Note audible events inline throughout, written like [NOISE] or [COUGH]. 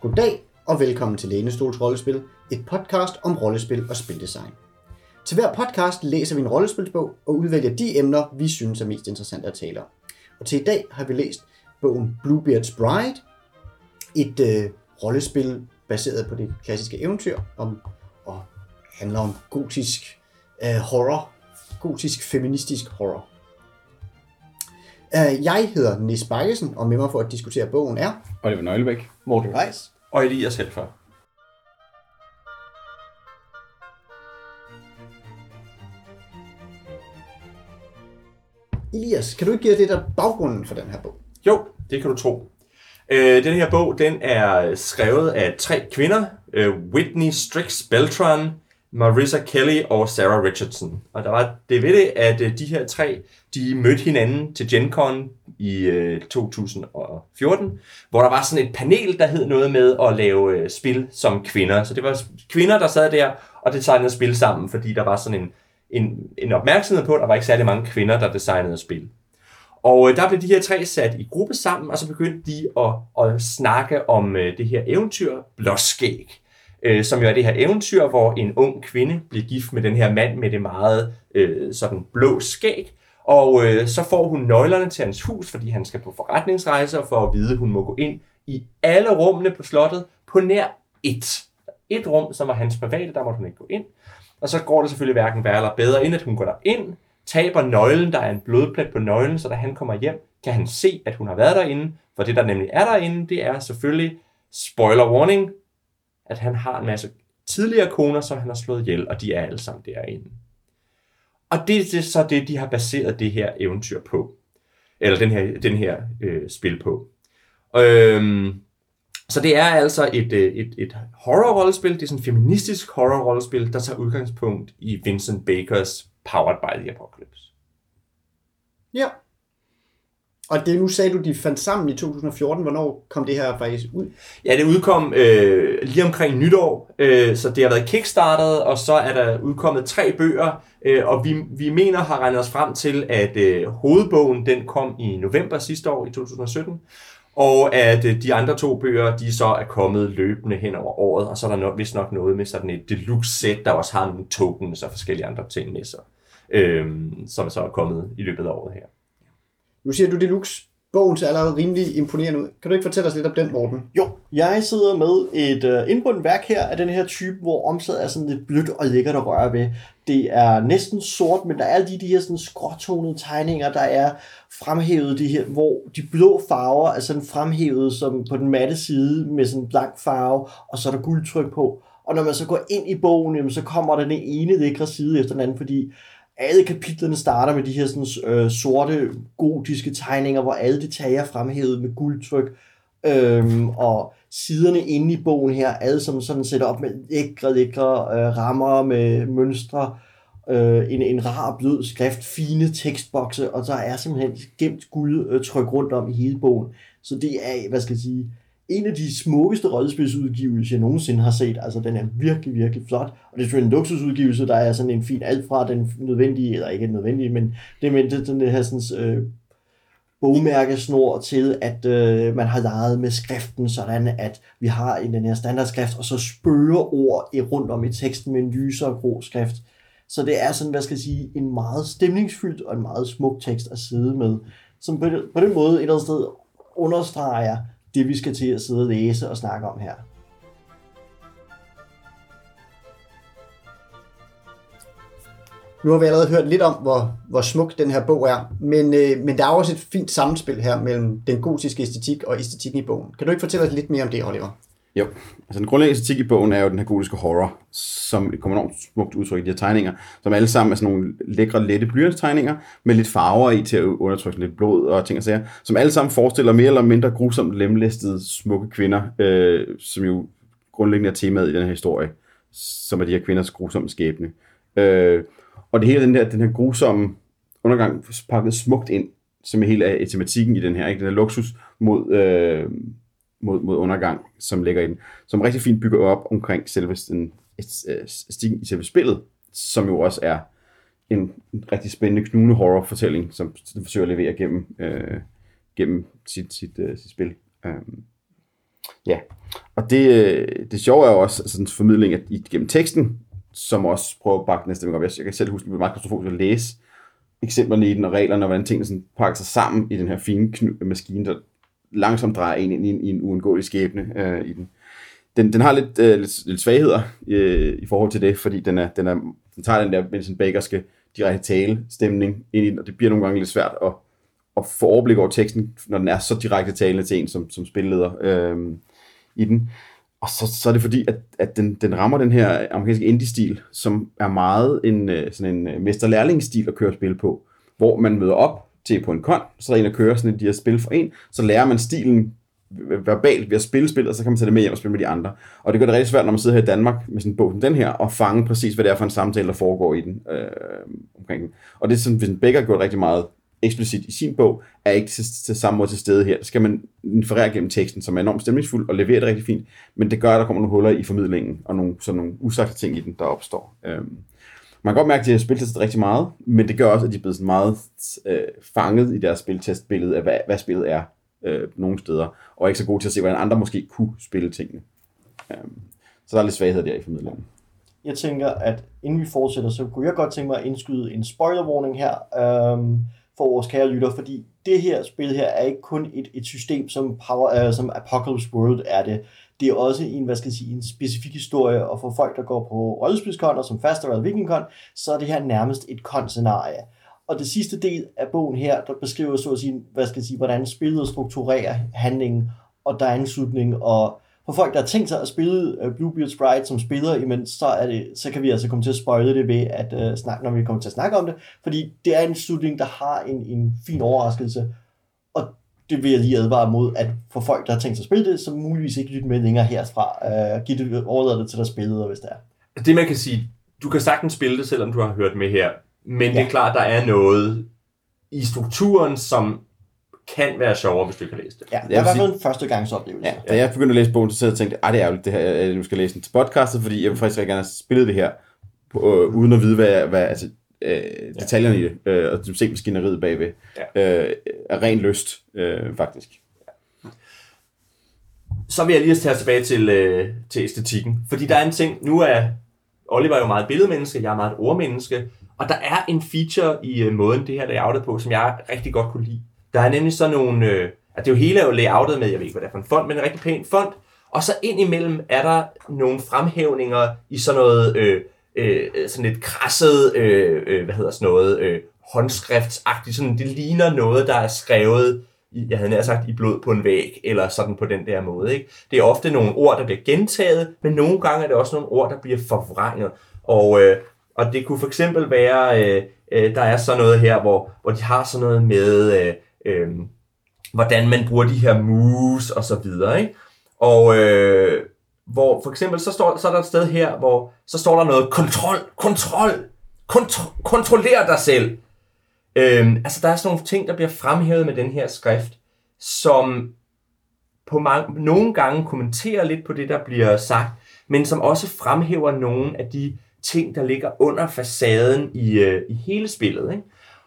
Goddag og velkommen til Lænestols Rollespil, et podcast om rollespil og spildesign. Til hver podcast læser vi en rollespilsbog og udvælger de emner, vi synes er mest interessante at tale om. Og til i dag har vi læst bogen Bluebeard's Bride, et øh, rollespil baseret på det klassiske eventyr om og handler om gotisk øh, horror, gotisk feministisk horror. Øh, jeg hedder Nis Bakkesen, og med mig for at diskutere bogen er Oliver Nøglebæk. Morten Reis. og Elias Helfer. Elias. Kan du ikke give lidt af baggrunden for den her bog? Jo, det kan du tro. Øh, den her bog, den er skrevet af tre kvinder. Øh, Whitney Strix Beltran, Marissa Kelly og Sarah Richardson. Og der var det ved det, at øh, de her tre, de mødte hinanden til Gen Con i øh, 2014, hvor der var sådan et panel, der hed noget med at lave øh, spil som kvinder. Så det var kvinder, der sad der og designede spil sammen, fordi der var sådan en, en, en opmærksomhed på, at der var ikke særlig mange kvinder, der designede spil. Og der blev de her tre sat i gruppe sammen, og så begyndte de at, at snakke om det her eventyr, Blåskæg, øh, som jo er det her eventyr, hvor en ung kvinde bliver gift med den her mand med det meget øh, sådan blå skæg, og øh, så får hun nøglerne til hans hus, fordi han skal på forretningsrejser for at vide, at hun må gå ind i alle rummene på slottet på nær et. Et rum, som var hans private, der måtte hun ikke gå ind. Og så går det selvfølgelig hverken værre eller bedre, end at hun går der ind, taber nøglen, der er en blodplet på nøglen, så da han kommer hjem, kan han se, at hun har været derinde. For det, der nemlig er derinde, det er selvfølgelig, spoiler warning, at han har en masse tidligere koner, som han har slået ihjel, og de er alle sammen derinde. Og det er så det, de har baseret det her eventyr på. Eller den her, den her øh, spil på. Øhm, så det er altså et, øh, et, et horror-rollespil. Det er sådan et feministisk horror-rollespil, der tager udgangspunkt i Vincent Bakers Powered by the Apocalypse. Ja. Og det nu sagde du, de fandt sammen i 2014. Hvornår kom det her faktisk ud? Ja, det udkom øh, lige omkring nytår, øh, så det har været kickstartet, og så er der udkommet tre bøger, øh, og vi, vi mener har regnet os frem til, at øh, hovedbogen den kom i november sidste år, i 2017, og at øh, de andre to bøger, de så er kommet løbende hen over året, og så er der nok, vist nok noget med sådan et deluxe set, der også har nogle tokens og forskellige andre ting med sig, øh, som så er kommet i løbet af året her. Nu siger du Deluxe. Bogen ser allerede rimelig imponerende ud. Kan du ikke fortælle os lidt om den, Morten? Jo, jeg sidder med et øh, indbundet værk her af den her type, hvor omslaget er sådan lidt blødt og lækkert at røre ved. Det er næsten sort, men der er de, de her sådan skråtonede tegninger, der er fremhævet de her, hvor de blå farver er sådan fremhævet som på den matte side med sådan en blank farve, og så er der guldtryk på. Og når man så går ind i bogen, jamen, så kommer der den ene lækre side efter den anden, fordi alle kapitlerne starter med de her sådan, øh, sorte, gotiske tegninger, hvor alle detaljer er fremhævet med guldtryk. Øhm, og siderne inde i bogen her, alle som sådan sætter op med lækre, lækre øh, rammer med mønstre, øh, en, en rar, blød skrift, fine tekstbokse, og der er simpelthen gemt guldtryk rundt om i hele bogen. Så det er, hvad skal jeg sige, en af de smukkeste rollespilsudgivelser, jeg nogensinde har set. Altså, den er virkelig, virkelig flot. Og det er selvfølgelig en luksusudgivelse, der er sådan en fin alt fra den nødvendige, eller ikke nødvendige, men det mente den her sådan, øh, bogmærkesnor til, at øh, man har leget med skriften, sådan at vi har en den her standardskrift, og så spørger ord i, rundt om i teksten med en lysere grå skrift. Så det er sådan, hvad skal jeg sige, en meget stemningsfyldt og en meget smuk tekst at sidde med, som på, på den måde et eller andet sted understreger det, vi skal til at sidde og læse og snakke om her. Nu har vi allerede hørt lidt om, hvor, hvor smuk den her bog er, men, øh, men der er også et fint samspil her mellem den gotiske æstetik og æstetikken i bogen. Kan du ikke fortælle os lidt mere om det, Oliver? Jo, altså den grundlæggende etik i bogen er jo den her gotiske horror, som kommer enormt smukt udtryk i de her tegninger, som alle sammen er sådan nogle lækre, lette blyantstegninger, med lidt farver i til at undertrykke lidt blod og ting og sager, som alle sammen forestiller mere eller mindre grusomt lemlæstede smukke kvinder, øh, som jo grundlæggende er temaet i den her historie, som er de her kvinders grusomme skæbne. Øh, og det hele den der, den her grusomme undergang pakket smukt ind, som er hele af tematikken i den her, ikke? den her luksus mod, øh, mod, mod undergang, som ligger i den, som rigtig fint bygger op omkring selve den, øh, stigen i selve spillet, som jo også er en, rigtig spændende, knugende horror-fortælling, som den forsøger at levere gennem, øh, gennem sit, sit, øh, sit spil. Øh, Ja, og det, øh, det sjove er jo også altså, sådan en formidling at i, gennem teksten, som også prøver at bakke næste gang op. Jeg, jeg kan selv huske, at det var meget klaustrofobisk at læse eksemplerne i den og reglerne, og hvordan tingene sådan pakker sig sammen i den her fine knu- maskine, der langsomt drejer en ind i en, i en uundgåelig skæbne øh, i den. Den, den har lidt, øh, lidt, lidt svagheder øh, i forhold til det, fordi den, er, den, er, den tager den der Vincent Bakerske direkte tale stemning ind i den, og det bliver nogle gange lidt svært at, at få overblik over teksten, når den er så direkte talende til en som, som spilleder øh, i den. Og så, så er det fordi, at, at den, den rammer den her amerikanske indie-stil, som er meget en, øh, sådan en øh, mester-lærling-stil at køre spil på, hvor man møder op til på en kon, så er der en, der kører sådan et de her spil for en, så lærer man stilen verbalt ved at spille spil, og så kan man tage det med hjem og spille med de andre. Og det gør det rigtig svært, når man sidder her i Danmark med sådan en bog som den her, og fange præcis, hvad det er for en samtale, der foregår i den øh, omkring den. Og det er sådan, hvis Becker har gjort rigtig meget eksplicit i sin bog, er ikke til, til samme måde til stede her. Så skal man inferere gennem teksten, som er enormt stemningsfuld og leverer det rigtig fint, men det gør, at der kommer nogle huller i formidlingen, og nogle, sådan nogle usagte ting i den, der opstår. Øhm, man kan godt mærke, at de har spiltestet rigtig meget, men det gør også, at de er blevet sådan meget øh, fanget i deres spiltestbillede af, hvad, hvad spillet er øh, nogle steder, og ikke så gode til at se, hvordan andre måske kunne spille tingene. Øhm, så der er lidt svaghed der i formidlingen. Jeg tænker, at inden vi fortsætter, så kunne jeg godt tænke mig at indskyde en spoiler warning her øhm, for vores kære lytter, fordi det her spil her er ikke kun et, et system, som, Power, øh, som Apocalypse World er det. Det er også en, hvad skal jeg sige, en specifik historie, og for folk, der går på rollespilskonter, som Faster eller Vikingkon, så er det her nærmest et konscenarie. Og det sidste del af bogen her, der beskriver så at sige, hvad skal jeg sige, hvordan spillet strukturerer handlingen, og der er en slutning, og for folk, der har tænkt sig at spille øh, Bluebeard's Bluebeard Sprite som spiller, jamen, så, er det, så kan vi altså komme til at spoile det ved, at øh, uh, snakke, når vi kommer til at snakke om det, fordi det er en slutning, der har en, en fin overraskelse, det vil jeg lige advare mod, at for folk, der har tænkt sig at spille det, så muligvis ikke lytte med længere herfra. Uh, giv det, overlade det til dig spillet, hvis det er. Det man kan sige, du kan sagtens spille det, selvom du har hørt med her, men ja. det er klart, der er noget i strukturen, som kan være sjovere, hvis du ikke har læst det. Ja, det er i hvert fald en førstegangsoplevelse. Ja, da jeg begyndte at læse bogen, så sad jeg og tænkte, at det er ærgerligt, det her, at jeg nu skal læse den til podcastet, fordi jeg vil faktisk rigtig gerne have spillet det her, øh, uden at vide, hvad, hvad altså, øh, detaljerne i det, øh, og se maskineriet bagved, ja. øh, er ren lyst, øh, faktisk. Så vil jeg lige tage os tilbage til, øh, til æstetikken. Fordi der er en ting, nu er Oliver jo meget billedmenneske, jeg er meget et ordmenneske, og der er en feature i øh, måden, det her layoutet på, som jeg rigtig godt kunne lide. Der er nemlig sådan nogle, øh, at det er jo hele er jo layoutet med, jeg ved ikke, hvad det er for en font, men en rigtig pæn font, og så ind imellem er der nogle fremhævninger i sådan noget, øh, øh, sådan lidt krasset, øh, øh, hvad hedder sådan noget, øh, håndskriftsagtigt, sådan, det ligner noget, der er skrevet i, jeg havde nær sagt, i blod på en væg, eller sådan på den der måde. Ikke? Det er ofte nogle ord, der bliver gentaget, men nogle gange er det også nogle ord, der bliver forvrænget. Og, øh, og det kunne for eksempel være, øh, øh, der er sådan noget her, hvor, hvor de har sådan noget med, øh, øh, hvordan man bruger de her moves og så videre. Ikke? Og øh, hvor for eksempel, så, står, så er der et sted her, hvor så står der noget, kontrol, kontrol, kontro, kontroller dig selv. Øhm, altså, der er sådan nogle ting, der bliver fremhævet med den her skrift, som på mange, nogle gange kommenterer lidt på det, der bliver sagt, men som også fremhæver nogle af de ting, der ligger under facaden i, øh, i hele spillet. Ikke?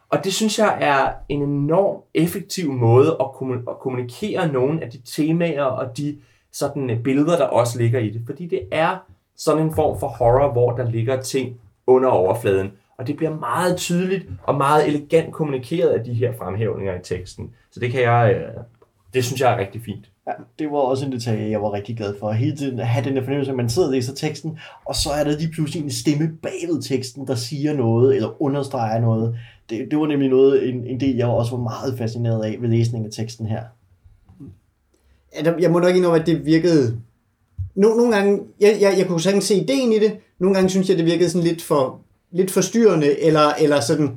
Og det synes jeg er en enorm effektiv måde at, kommun- at kommunikere nogle af de temaer og de sådan øh, billeder, der også ligger i det. Fordi det er sådan en form for horror, hvor der ligger ting under overfladen. Og det bliver meget tydeligt og meget elegant kommunikeret af de her fremhævninger i teksten. Så det kan jeg, øh, det synes jeg er rigtig fint. Ja, det var også en detalje, jeg var rigtig glad for. Hele tiden at have den der fornemmelse, at man sidder og læser teksten, og så er der lige pludselig en stemme bagved teksten, der siger noget, eller understreger noget. Det, det var nemlig noget, en, en del, jeg også var meget fascineret af ved læsningen af teksten her. Ja, jeg må nok indrømme, at det virkede... No, nogle gange, jeg, jeg, jeg kunne sagtens se ideen i det, nogle gange synes jeg, det virkede sådan lidt for, lidt forstyrrende, eller, eller sådan,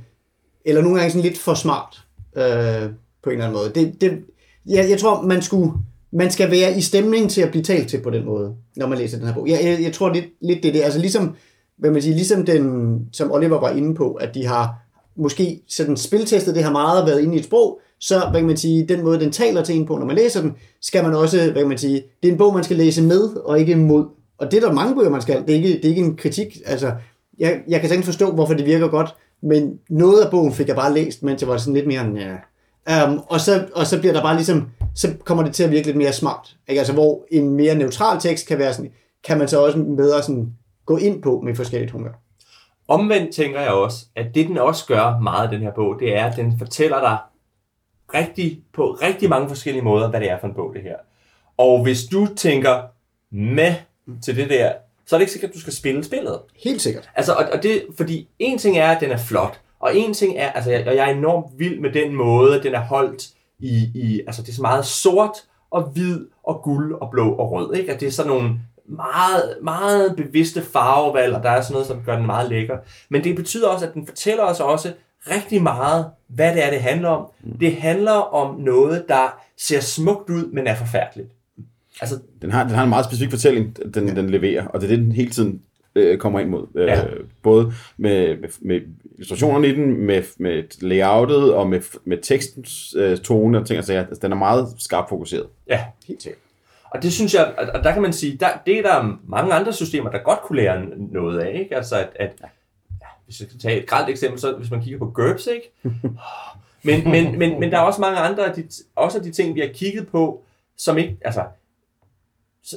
eller nogle gange sådan lidt for smart, øh, på en eller anden måde. Det, det, jeg, jeg tror, man skulle, man skal være i stemning til at blive talt til på den måde, når man læser den her bog. Jeg, jeg, jeg tror lidt, lidt det er det. Altså ligesom, hvad man siger, ligesom den, som Oliver var inde på, at de har måske sådan spiltestet det her meget og været inde i et sprog, så hvad kan man sige, den måde, den taler til en på, når man læser den, skal man også, hvad kan man sige, det er en bog, man skal læse med og ikke mod. Og det er der mange bøger, man skal. Det er ikke, det er ikke en kritik. Altså, jeg, jeg kan sagtens forstå, hvorfor det virker godt, men noget af bogen fik jeg bare læst, mens jeg var sådan lidt mere, ja. Um, øhm, og, så, og så bliver der bare ligesom så kommer det til at virke lidt mere smart. Ikke? Altså, hvor en mere neutral tekst kan være sådan, kan man så også bedre sådan gå ind på med forskelligt humør. Omvendt tænker jeg også, at det den også gør meget, den her bog, det er, at den fortæller dig rigtig, på rigtig mange forskellige måder, hvad det er for en bog, det her. Og hvis du tænker med til det der, så er det ikke sikkert, at du skal spille spillet. Helt sikkert. Altså, og, og det, fordi en ting er, at den er flot, og en ting er, altså, jeg, og jeg er enormt vild med den måde, den er holdt i, i, altså det er så meget sort og hvid og guld og blå og rød, ikke? At det er sådan nogle meget, meget bevidste farvevalg, og der er sådan noget, som gør den meget lækker. Men det betyder også, at den fortæller os også rigtig meget, hvad det er, det handler om. Det handler om noget, der ser smukt ud, men er forfærdeligt. Altså, Den har, den har en meget specifik fortælling, den, den leverer, og det er det, den hele tiden øh, kommer ind mod. Øh, Ja. Både med, med, med illustrationerne i den, med, med layoutet og med, med tekstens øh, tone og ting og sager. Altså, den er meget skarpt fokuseret. ja, Helt sikkert. Og det synes jeg, og og der kan man sige, der, det er der mange andre systemer, der godt kunne lære noget af, ikke? Altså at, at ja, hvis jeg skal tage et grelt eksempel, så hvis man kigger på GURPS, ikke? [LAUGHS] Men, men, men, men der er også mange andre af de, også af de ting, vi har kigget på, som ikke, altså,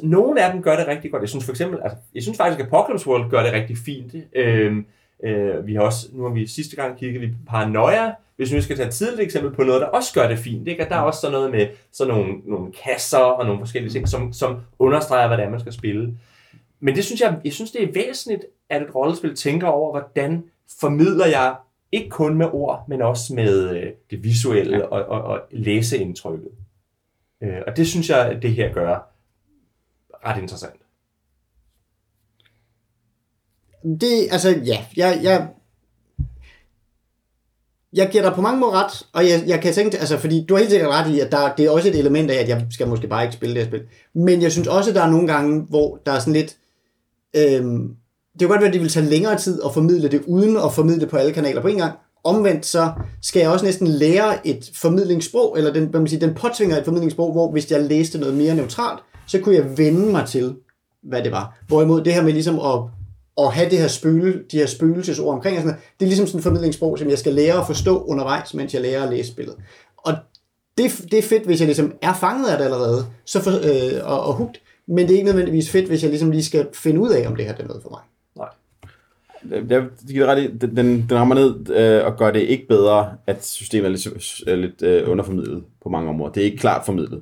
nogle af dem gør det rigtig godt. Jeg synes for eksempel, altså, jeg synes faktisk, at Apocalypse World gør det rigtig fint. Øhm, øh, vi har også, nu har vi sidste gang kigget vi på Paranoia, hvis vi skal tage et tidligt eksempel på noget, der også gør det fint, ikke? at der er også sådan noget med sådan nogle, nogle kasser og nogle forskellige ting, som, som understreger, hvad det er, man skal spille. Men det synes jeg, jeg synes, det er væsentligt, at et rollespil tænker over, hvordan formidler jeg, ikke kun med ord, men også med øh, det visuelle ja. og, og, og læseindtrykket. Øh, og det synes jeg, at det her gør ret interessant. Det, altså, ja, jeg, jeg, jeg giver dig på mange måder ret, og jeg, jeg kan tænke, altså, fordi du har helt sikkert ret i, at der, det er også et element af, at jeg skal måske bare ikke spille det her spil. Men jeg synes også, at der er nogle gange, hvor der er sådan lidt, øhm, det kan godt være, at det vil tage længere tid at formidle det, uden at formidle det på alle kanaler på en gang. Omvendt så skal jeg også næsten lære et formidlingssprog, eller den, hvad man siger, den påtvinger et formidlingssprog, hvor hvis jeg læste noget mere neutralt, så kunne jeg vende mig til, hvad det var. Hvorimod det her med ligesom at, at have det her spøgel, de her spøgelsesord omkring, og sådan noget, det er ligesom sådan et formidlingssprog, som jeg skal lære at forstå undervejs, mens jeg lærer at læse spillet. Og det, det er fedt, hvis jeg ligesom er fanget af det allerede, så for, øh, og, og hugt, men det er ikke nødvendigvis fedt, hvis jeg ligesom lige skal finde ud af, om det her det er noget for mig. Jeg giver ret i, den, den, rammer ned øh, og gør det ikke bedre, at systemet er lidt, er lidt øh, underformidlet på mange områder. Det er ikke klart formidlet.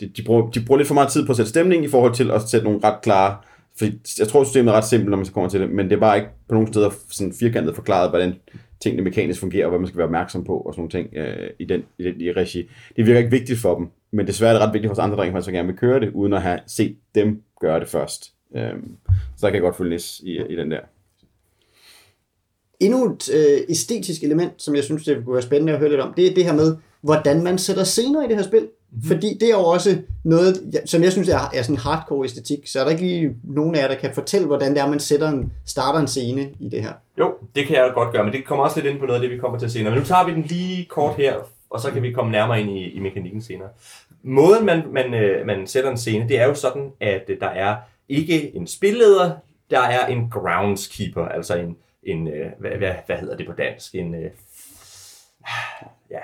De, de, bruger, de bruger lidt for meget tid på at sætte stemning i forhold til at sætte nogle ret klare... Fordi jeg tror, systemet er ret simpelt, når man så kommer til det, men det er bare ikke på nogen steder sådan firkantet forklaret, hvordan tingene mekanisk fungerer, og hvad man skal være opmærksom på, og sådan nogle ting øh, i, den, i, den, i regi. Det virker ikke vigtigt for dem, men desværre er det ret vigtigt for os andre, der rent gerne vil køre det, uden at have set dem gøre det først. Øh, så der kan jeg godt følge Nis i, i den der. Endnu et øh, æstetisk element, som jeg synes, det kunne være spændende at høre lidt om, det er det her med, hvordan man sætter scener i det her spil. Mm-hmm. Fordi det er jo også noget, som jeg synes er, er sådan hardcore æstetik, så er der ikke lige nogen af jer, der kan fortælle, hvordan det er, man sætter en, starter en scene i det her. Jo, det kan jeg godt gøre, men det kommer også lidt ind på noget af det, vi kommer til senere. Men nu tager vi den lige kort her, og så kan vi komme nærmere ind i, i mekanikken senere. Måden, man, man, øh, man sætter en scene, det er jo sådan, at øh, der er ikke en spilleder, der er en groundskeeper, altså en, en øh, hvad, hvad, hvad hedder det på dansk? En, øh, ja,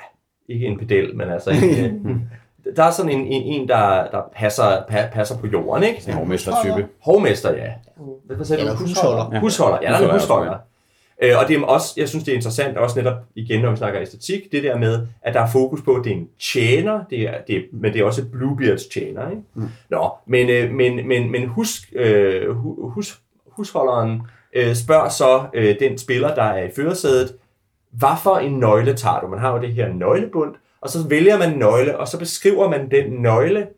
ikke en pedel, men altså en, øh, [LAUGHS] der er sådan en, en, en der, der passer, pa, passer på jorden, ikke? En hovmester-type. Hovmester, ja. Hvad, hvad sagde Eller du? husholder. Husholder, ja, der er en Husholder er. Øh, og det er også, jeg synes, det er interessant, også netop igen, når vi snakker æstetik, det der med, at der er fokus på, at det er en tjener, det er, det er, men det er også Bluebeards tjener. Ikke? Mm. Nå, men, øh, men, men, men husk, øh, hu- hus, husholderen øh, spørger så øh, den spiller, der er i førersædet, hvad for en nøgle tager du? Man har jo det her nøglebund, og så vælger man nøgle, og så beskriver man den nøgle,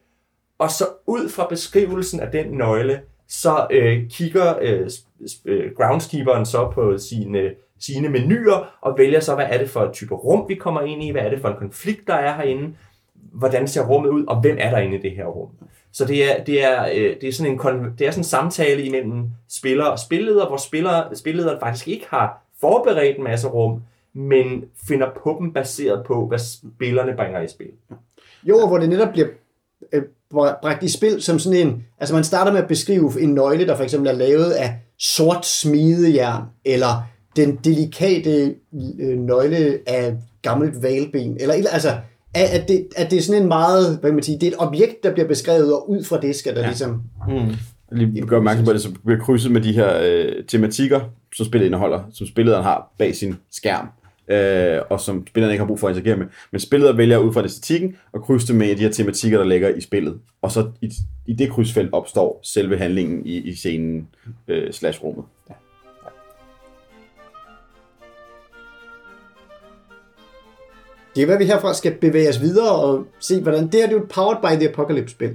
og så ud fra beskrivelsen af den nøgle, så øh, kigger øh, øh groundskeeperen så på sine, sine menuer, og vælger så, hvad er det for et type rum, vi kommer ind i, hvad er det for en konflikt, der er herinde, hvordan ser rummet ud, og hvem er der inde i det her rum. Så det er, det er, øh, det er, sådan, en, det er sådan en samtale imellem spiller og spilleder, hvor spiller, spillederen faktisk ikke har forberedt en masse rum, men finder på dem baseret på, hvad spillerne bringer i spil. Jo, og hvor det netop bliver øh, bragt i spil som sådan en... Altså man starter med at beskrive en nøgle, der for eksempel er lavet af sort smidejern, eller den delikate øh, nøgle af gammelt valben, eller altså at, at, det, at det er sådan en meget, hvad kan man sige, det er et objekt, der bliver beskrevet, og ud fra det skal der ja. ligesom... Mm. Lige gør opmærksom på at det, så bliver krydset med de her øh, tematikker, som spillet indeholder, som spilleren har bag sin skærm, øh, og som spilleren ikke har brug for at interagere med. Men spillet vælger ud fra æstetikken og krydse det med de her tematikker, der ligger i spillet. Og så i, i det krydsfelt opstår selve handlingen i, i scenen øh, slash rummet. Ja. Det er, hvad vi herfra skal bevæge os videre og se, hvordan... Det her det er jo et Powered by the Apocalypse-spil.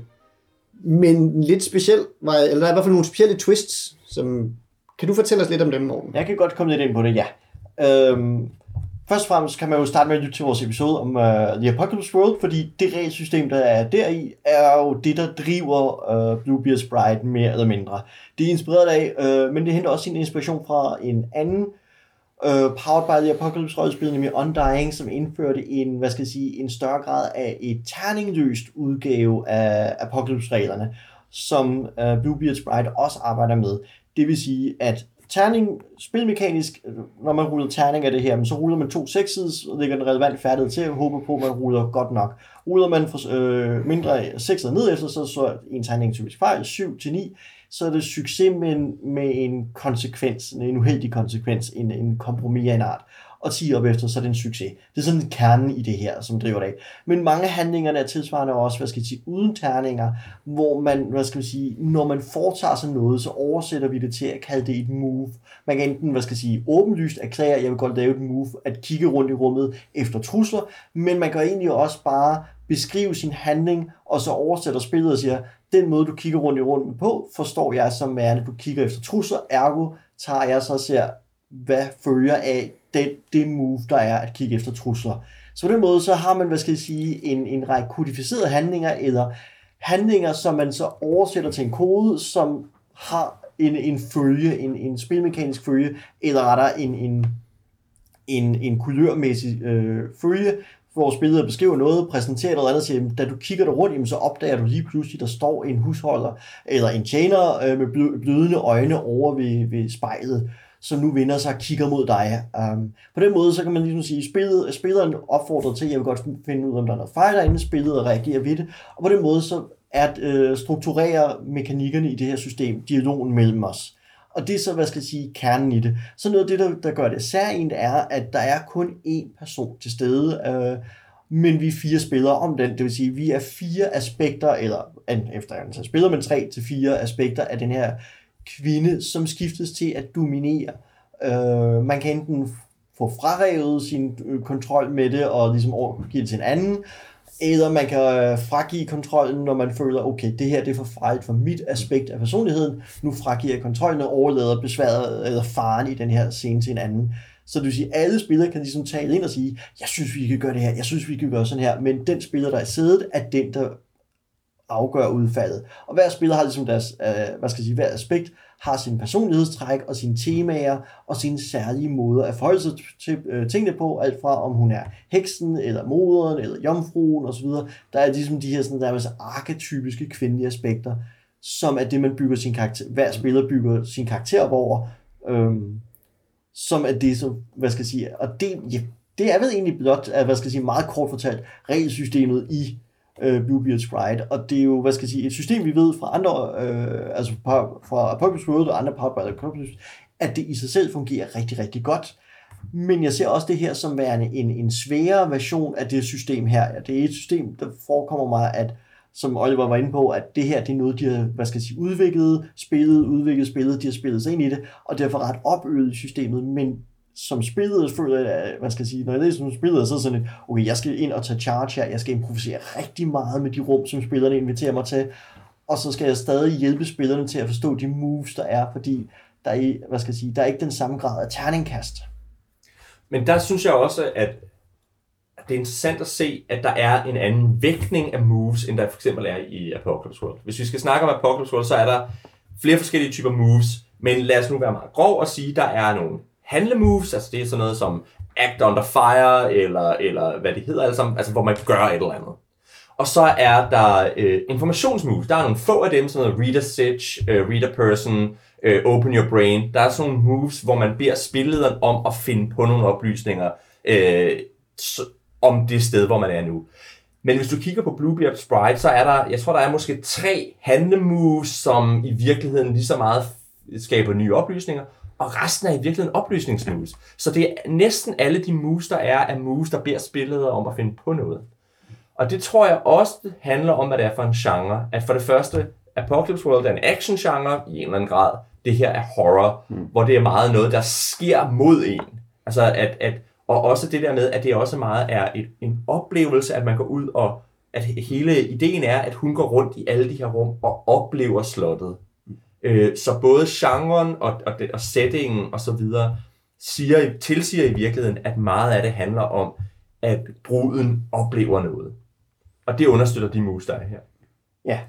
Men lidt specielt, eller der er i hvert fald nogle specielle twists, som... Kan du fortælle os lidt om dem, Morten? Jeg kan godt komme lidt ind på det, ja. Øhm, først og fremmest kan man jo starte med at lytte til vores episode om uh, The Apocalypse World, fordi det regelsystem, der er deri, er jo det, der driver øh, uh, Bluebeard's Bride mere eller mindre. Det er inspireret af, uh, men det henter også sin inspiration fra en anden uh, Øh, Powered by the Apocalypse rollespil, nemlig Undying, som indførte en, hvad skal jeg sige, en større grad af et terningløst udgave af Apocalypse-reglerne, som øh, uh, Bluebeard's Bride også arbejder med. Det vil sige, at terning, spilmekanisk, øh, når man ruller terning af det her, så ruller man to sekses, og lægger den relevant færdighed til, og håber på, at man ruller godt nok. Ruller man for, øh, mindre sekser ned efter, så så en terning typisk fejl, 7 til 9, så er det succes med en, med en konsekvens, en uheldig konsekvens, en, en kompromis af en art og 10 op efter, så er det en succes. Det er sådan kernen i det her, som driver det af. Men mange handlingerne er tilsvarende også, hvad skal jeg sige, uden terninger, hvor man, hvad skal jeg sige, når man foretager sig noget, så oversætter vi det til at kalde det et move. Man kan enten, hvad skal jeg sige, åbenlyst erklære, at jeg vil godt lave et move, at kigge rundt i rummet efter trusler, men man kan egentlig også bare beskrive sin handling, og så oversætter spillet og siger, den måde, du kigger rundt i rummet på, forstår jeg som værende, du kigger efter trusler, ergo tager jeg så og ser, hvad følger af det, det move, der er at kigge efter trusler. Så på den måde, så har man, hvad skal jeg sige, en, en række kodificerede handlinger, eller handlinger, som man så oversætter til en kode, som har en, en følge, en, en spilmekanisk følge, eller rettere en, en, en, en kulørmæssig øh, følge, vores billeder beskriver noget, præsenterer noget andet, siger, da du kigger dig rundt, så opdager du lige pludselig, der står en husholder, eller en tjener øh, med blødende øjne over ved, ved spejlet, som nu vender sig og kigger mod dig. Um, på den måde, så kan man ligesom sige, spillet, spilleren opfordrer til, at jeg vil godt finde ud af, om der er noget fejl derinde, spillet og reagere ved det. Og på den måde, så at øh, strukturere mekanikkerne i det her system, dialogen mellem os. Og det er så, hvad skal jeg sige, kernen i det. Så noget af det, der, der gør det særligt, er, at der er kun én person til stede, øh, men vi er fire spillere om den. Det vil sige, vi er fire aspekter, eller efter antal spiller, men tre til fire aspekter af den her kvinde, som skiftes til at dominere. Øh, man kan enten få frarevet sin øh, kontrol med det, og ligesom overgive det til en anden, eller man kan øh, fragive kontrollen, når man føler, okay, det her det er for fejl for mit aspekt af personligheden, nu fragiver jeg kontrollen og overlader besværet eller faren i den her scene til en anden. Så det vil sige, at alle spillere kan ligesom tale ind og sige, jeg synes, vi kan gøre det her, jeg synes, vi kan gøre sådan her, men den spiller, der er siddet, er den, der afgør udfaldet. Og hver spiller har ligesom deres, øh, hvad skal jeg sige, hver aspekt har sin personlighedstræk og sine temaer og sine særlige måder at forholde sig til øh, tingene på, alt fra om hun er heksen, eller moderen, eller jomfruen osv. Der er ligesom de her sådan, der er arketypiske kvindelige aspekter, som er det, man bygger sin karakter, hver spiller bygger sin karakter op over, øhm, som er det, som, hvad skal jeg sige, og det, ja, det er vel egentlig blot, at, hvad skal jeg sige, meget kort fortalt, regelsystemet i øh, Bluebeard's Ride. og det er jo, hvad skal jeg sige, et system, vi ved fra andre, øh, altså fra, fra Apocalypse World og andre Powered by Apocalypse, at det i sig selv fungerer rigtig, rigtig godt. Men jeg ser også det her som værende en, en sværere version af det system her. Det er et system, der forekommer mig, at som Oliver var inde på, at det her det er noget, de har hvad skal jeg sige, udviklet, spillet, udviklet, spillet, de har spillet sig ind i det, og derfor ret opøvet i systemet, men som spillet føler jeg, hvad skal jeg sige, når jeg læser som spillet, så er sådan lidt, okay, jeg skal ind og tage charge her, jeg skal improvisere rigtig meget med de rum, som spillerne inviterer mig til, og så skal jeg stadig hjælpe spillerne til at forstå de moves, der er, fordi der er, hvad skal jeg sige, der er ikke den samme grad af terningkast. Men der synes jeg også, at det er interessant at se, at der er en anden vægtning af moves, end der for eksempel er i Apocalypse World. Hvis vi skal snakke om Apocalypse World, så er der flere forskellige typer moves, men lad os nu være meget grov og sige, at der er nogle handlemoves, altså det er sådan noget som act under fire, eller, eller hvad det hedder, altså, altså hvor man gør et eller andet. Og så er der øh, informationsmoves. Der er nogle få af dem, sådan noget reader sitch, øh, reader person, øh, open your brain. Der er sådan nogle moves, hvor man beder spillederen om at finde på nogle oplysninger. Øh, om det sted, hvor man er nu. Men hvis du kigger på Bluebeard Sprite, så er der, jeg tror, der er måske tre handlemoves, som i virkeligheden lige så meget skaber nye oplysninger, og resten er i virkeligheden oplysningsmoves. Så det er næsten alle de moves, der er, er moves, der beder spillet om at finde på noget. Og det tror jeg også handler om, hvad det er for en genre. At for det første, Apocalypse World er en action-genre i en eller anden grad. Det her er horror, mm. hvor det er meget noget, der sker mod en. Altså at, at, og også det der med, at det også meget er et, en oplevelse, at man går ud og at hele ideen er, at hun går rundt i alle de her rum og oplever slottet. Øh, så både genren og, og, det, og settingen og så videre siger, tilsiger i virkeligheden, at meget af det handler om, at bruden oplever noget. Og det understøtter de moves, der er her. Ja,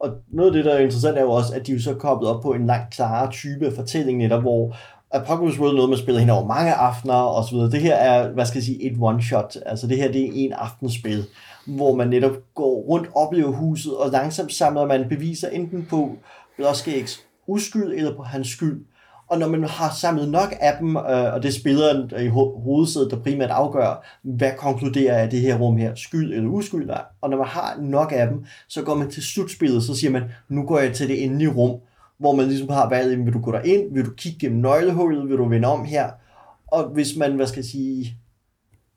og noget af det, der er interessant, er jo også, at de jo så koblet op på en langt klarere type af fortælling netop, hvor Apocalypse World er noget, man spiller hen over mange aftener og så videre. Det her er, hvad skal jeg sige, et one-shot. Altså det her, det er en aftenspil, hvor man netop går rundt, oplever huset, og langsomt samler man beviser enten på Blåskægs uskyld eller på hans skyld. Og når man har samlet nok af dem, øh, og det er spilleren i ho- hovedsædet, der primært afgør, hvad konkluderer jeg det her rum her, skyld eller uskyld, og når man har nok af dem, så går man til slutspillet, så siger man, nu går jeg til det endelige rum, hvor man ligesom har valget, vil du gå ind, vil du kigge gennem nøglehullet, vil du vende om her, og hvis man, hvad skal jeg sige,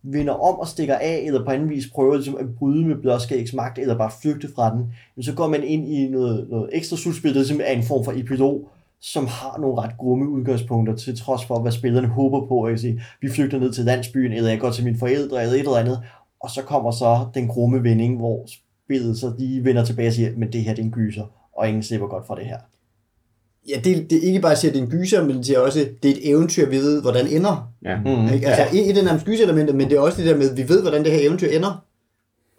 vender om og stikker af, eller på anden vis prøver ligesom at bryde med blåskægs magt, eller bare flygte fra den, så går man ind i noget, noget ekstra slutspil, der ligesom er en form for epilog, som har nogle ret grumme udgangspunkter, til trods for, hvad spillerne håber på. Jeg sige, vi flygter ned til landsbyen, eller jeg går til mine forældre, eller et eller andet. Og så kommer så den grumme vending, hvor spillet så de vender tilbage og siger, men det her det er en gyser, og ingen slipper godt fra det her. Ja, det, det er ikke bare at sige, at det er en gyser, men det er også, det er et eventyr, vi ved, hvordan ender. Ja. Mm. Ikke? Altså, ja. et af nærmest gyserelementer, men det er også det der med, at vi ved, hvordan det her eventyr ender.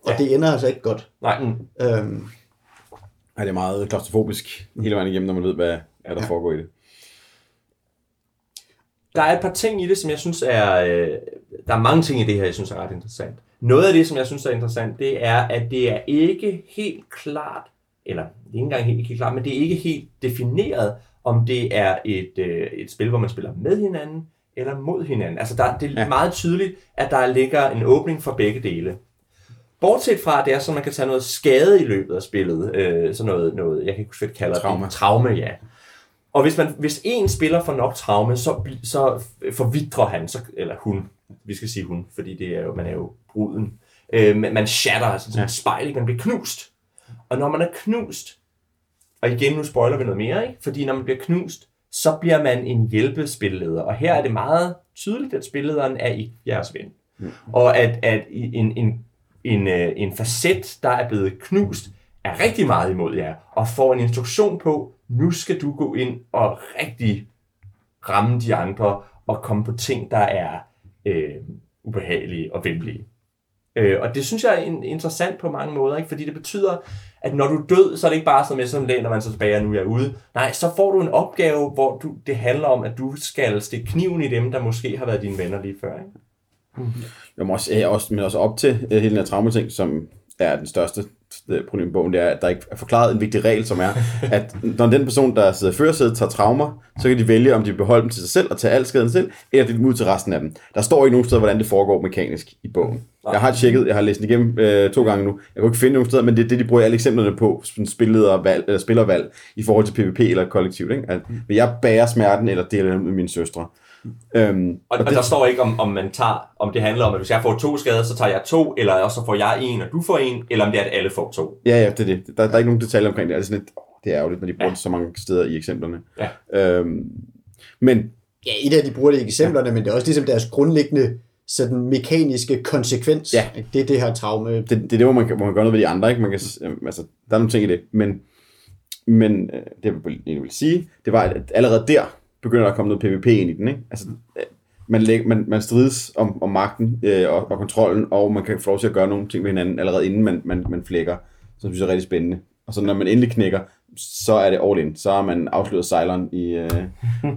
Og ja. det ender altså ikke godt. Nej. Mm. Øhm, Ej, det er meget klaustrofobisk hele vejen igennem, når man ved, hvad er der ja. foregår i det. Der er et par ting i det, som jeg synes er... Øh, der er mange ting i det her, jeg synes er ret interessant. Noget af det, som jeg synes er interessant, det er, at det er ikke helt klart, eller det er ikke engang helt, helt klart, men det er ikke helt defineret, om det er et, øh, et spil, hvor man spiller med hinanden, eller mod hinanden. Altså, der, det er ja. meget tydeligt, at der ligger en åbning for begge dele. Bortset fra, det er sådan, man kan tage noget skade i løbet af spillet. Øh, sådan noget, noget, jeg kan ikke huske, hvad det kalder Traume. det. Traume, ja. Og hvis, man, hvis en spiller får nok traume, så, så forvidrer han, så, eller hun, vi skal sige hun, fordi det er jo, man er jo bruden. Øh, man shatter, altså sådan ja. spejl, ikke? man bliver knust. Og når man er knust, og igen, nu spoiler vi noget mere, ikke? fordi når man bliver knust, så bliver man en hjælpespilleder. Og her er det meget tydeligt, at spillederen er ikke jeres ven. Mm. Og at, at en, en, en, øh, en facet, der er blevet knust, er rigtig meget imod jer, og får en instruktion på, nu skal du gå ind og rigtig ramme de andre, og komme på ting, der er øh, ubehagelige og venlige. Øh, og det synes jeg er interessant på mange måder, ikke? fordi det betyder, at når du er død, så er det ikke bare sådan med, sådan læner man så tilbage, og nu er jeg ude. Nej, så får du en opgave, hvor du, det handler om, at du skal stikke kniven i dem, der måske har været dine venner lige før. Ikke? Mm-hmm. Jeg må også, også, men også op til øh, hele den her traumating, som er den største problem i bogen, det er, at der ikke er forklaret en vigtig regel, som er, [LAUGHS] at når den person, der sidder i førersædet, tager traumer, så kan de vælge, om de vil beholde dem til sig selv og tage al skaden selv, eller dele dem ud til resten af dem. Der står ikke nogen steder, hvordan det foregår mekanisk i bogen. Jeg har tjekket, jeg har læst den igennem øh, to gange nu. Jeg kunne ikke finde nogen steder, men det er det, de bruger alle eksemplerne på, sådan spilledervalg, eller spillervalg, i forhold til PvP eller kollektivt. Ikke? At, vil jeg bære smerten, eller dele den med mine søstre? Øhm, Og, og, og det, der står ikke, om, om man tager, om det handler om, at hvis jeg får to skader, så tager jeg to, eller også så får jeg en, og du får en, eller om det er, at alle får to. Ja, ja, det er det. Der, der er ikke nogen detaljer omkring det. Det er sådan lidt, åh, det er ærgerligt, når de bruger ja. det så mange steder i eksemplerne. Ja. Øhm, men ja, et af de bruger det i eksemplerne, ja. men det er også ligesom deres grundlæggende sådan mekaniske konsekvens. Ja. Det er det her traume. det, det er det, hvor man, kan- hvor man gør noget ved de andre. Ikke? Man kan, øhm, altså, der er nogle ting i det. Men, men øh, det, jeg egentlig vil sige, det var, at allerede der begynder der at komme noget PvP ind i den. Ikke? Altså, øh, man, læg, man, man strides om, om magten øh, og, og kontrollen, og man kan få lov til at gøre nogle ting med hinanden, allerede inden man, man, man flækker, som jeg synes er rigtig spændende. Og så når man endelig knækker, så er det all in. Så har man afsløret sejleren i, øh,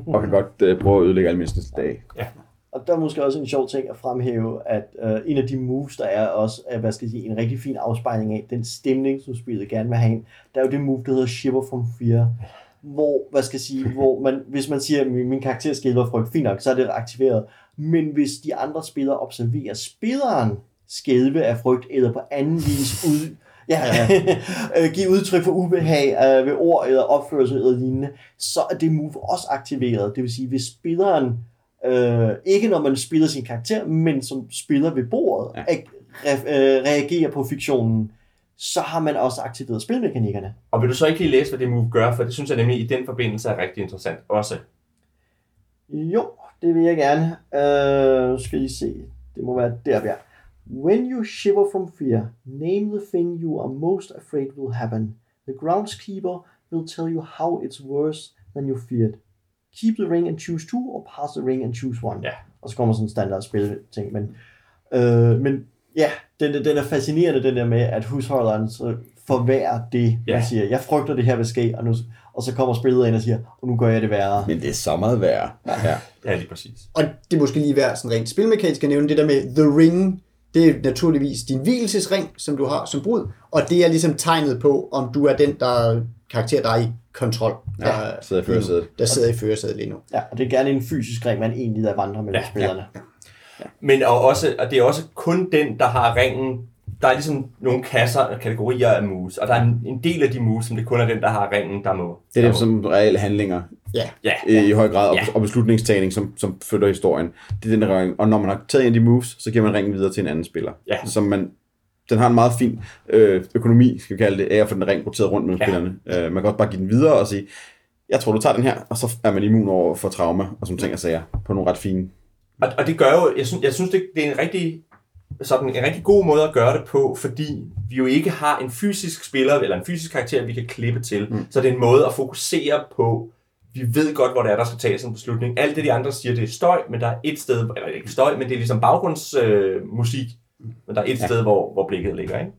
og kan godt øh, prøve at ødelægge alle menneskers dage. Og der er måske også en sjov ting at fremhæve, at øh, en af de moves, der er også, er, hvad skal jeg sige, en rigtig fin afspejling af den stemning, som spillet gerne vil have ind. Der er jo det move, der hedder Shiver from Fear, hvor, hvad skal jeg sige, [LAUGHS] hvor man, hvis man siger, at min, min karakter hjælpe frygt, fint nok, så er det aktiveret. Men hvis de andre spillere observerer spilleren skælve af frygt, eller på anden vis ud, [LAUGHS] ja, [LAUGHS] øh, give udtryk for ubehag øh, ved ord eller opførsel eller lignende, så er det move også aktiveret. Det vil sige, hvis spilleren, øh, ikke når man spiller sin karakter, men som spiller ved bordet, Ja. ja. re- øh, reagerer på fiktionen, så har man også aktiveret spilmekanikkerne. Og vil du så ikke lige læse, hvad det move gør, for det synes jeg nemlig i den forbindelse er rigtig interessant også. Jo, det vil jeg gerne. Øh, nu skal I se. Det må være der, vi er. When you shiver from fear, name the thing you are most afraid will happen. The groundskeeper will tell you how it's worse than you feared. Keep the ring and choose two, or pass the ring and choose one. Ja. Og så kommer sådan en standard spil ting, men, øh, men ja, den, den er fascinerende, den der med, at husholderen så forværrer det, Ja. man siger, jeg frygter det her vil ske, og, nu, og så kommer spillet ind og siger, og nu gør jeg det værre. Men det er så meget værre. Ja. Ja, lige præcis. Og det er måske lige værd sådan rent spilmekanisk at nævne det der med The Ring. Det er naturligvis din hvilesesring, som du har som brud, og det er ligesom tegnet på, om du er den der karakter, der er i kontrol. Der, sidder i førersædet. Der sidder i førersædet lige nu. Ja, og det er gerne en fysisk ring, man egentlig der vandrer mellem Ja, ja, spillerne. Ja. Men og, også, og det er også kun den, der har ringen. Der er ligesom nogle kasser og kategorier af moves, og der er en, en del af de moves, som det kun er den, der har ringen, der må. Det er må- som reelle handlinger Ja, Ja, ja. i høj grad, og, Ja. og beslutningstagning, som, som følger historien. Det er den der ring. Og når man har taget en af de moves, så giver man ringen videre til en anden spiller. Ja. Som man, den har en meget fin øh, økonomi, skal vi kalde det, af at få den ring roteret rundt mellem Ja. spillerne. Øh, man kan også bare give den videre og sige, jeg tror, du tager den her, og så er man immun over for trauma og sådan ting og sager på nogle ret fine. Og, og det gør jo, jeg synes, jeg synes det, det er en rigtig, sådan en rigtig god måde at gøre det på, fordi vi jo ikke har en fysisk spiller, eller en fysisk karakter, vi kan klippe til. Mm. Så det er en måde at fokusere på, vi ved godt, hvor det er, der skal tages en beslutning. Alt det, de andre siger, det er støj, men der er et sted, eller ikke støj, men det er ligesom baggrundsmusik, øh, men der er et ja. sted, hvor, hvor blikket ligger, ikke?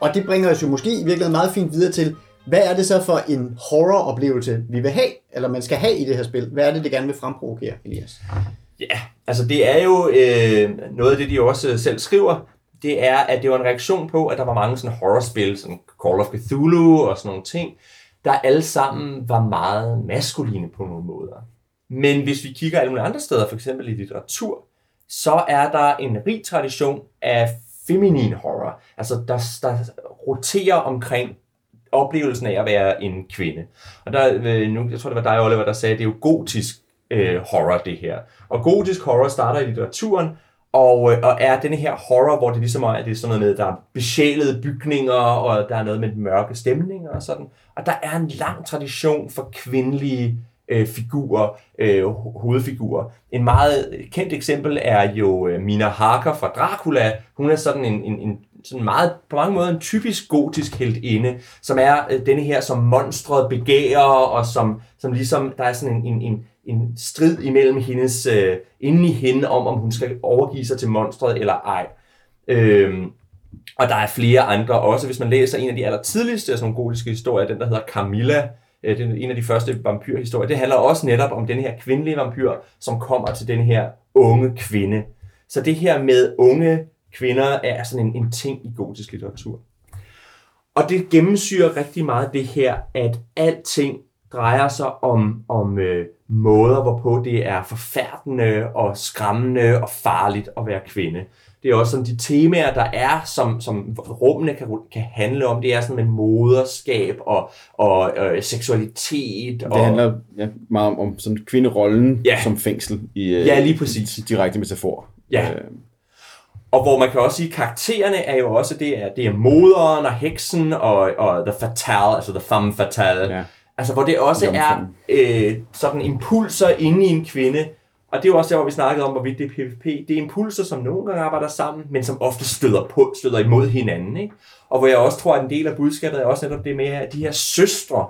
Og det bringer os jo måske i virkeligheden meget fint videre til, hvad er det så for en horroroplevelse, vi vil have, eller man skal have i det her spil? Hvad er det, det gerne vil fremprovokere, Elias? Ja, altså det er jo øh, noget af det, de også øh, selv skriver, det er, at det var en reaktion på, at der var mange sådan horrorspil, sådan Call of Cthulhu og sådan nogle ting, der alle sammen var meget maskuline på nogle måder. Men hvis vi kigger alle mulige andre steder, for eksempel i litteratur, så er der en rig tradition af feminin horror. Altså, der, der roterer omkring oplevelsen af at være en kvinde. Og der, øh, nu, jeg tror, det var dig, Oliver, der sagde, at det er jo gotisk øh, horror, det her. Og gotisk horror starter i litteraturen, og, øh, og er denne her horror, hvor det ligesom er, at det er sådan noget med, der er besjælede bygninger, og der er noget med mørke stemninger og sådan. Og der er en lang tradition for kvindelige øh, figurer, øh, hovedfigurer. En meget kendt eksempel er jo øh, Mina Harker fra Dracula. Hun er sådan en, en, en sådan meget, på mange måder en typisk gotisk heltinde, som er øh, denne her, som monstret begærer, og som, som ligesom, der er sådan en, en, en, en strid imellem hendes, øh, inde i hende, om om hun skal overgive sig til monstret eller ej. Øh, og der er flere andre også. Hvis man læser en af de aller tidligste af sådan nogle gotiske historier, den der hedder Camilla, øh, det er en af de første vampyrhistorier, det handler også netop om den her kvindelige vampyr, som kommer til den her unge kvinde. Så det her med unge kvinder er sådan en, en ting i gotisk litteratur. Og det gennemsyrer rigtig meget det her, at alting drejer sig om, om øh, måder, hvorpå det er forfærdende og skræmmende og farligt at være kvinde. Det er også sådan de temaer, der er, som, som rummene kan, kan handle om. Det er sådan med moderskab og, og øh, seksualitet. Det og, handler ja, meget om, om sådan kvinderollen Ja. som fængsel i øh, Ja, lige præcis. direkte metafor. Ja. Øh, Og hvor man kan også sige, at karaktererne er jo også, det er, det er moderen og heksen og, og the fatale, altså the femme fatale. Ja. Altså hvor det også er Jomfruen. øh, sådan impulser inde i en kvinde. Og det er jo også der, hvor vi snakkede om, hvorvidt det er PvP. Det er impulser, som nogle gange arbejder sammen, men som ofte støder, på, støder imod hinanden. Ikke? Og hvor jeg også tror, at en del af budskabet er også netop det med, at de her søstre,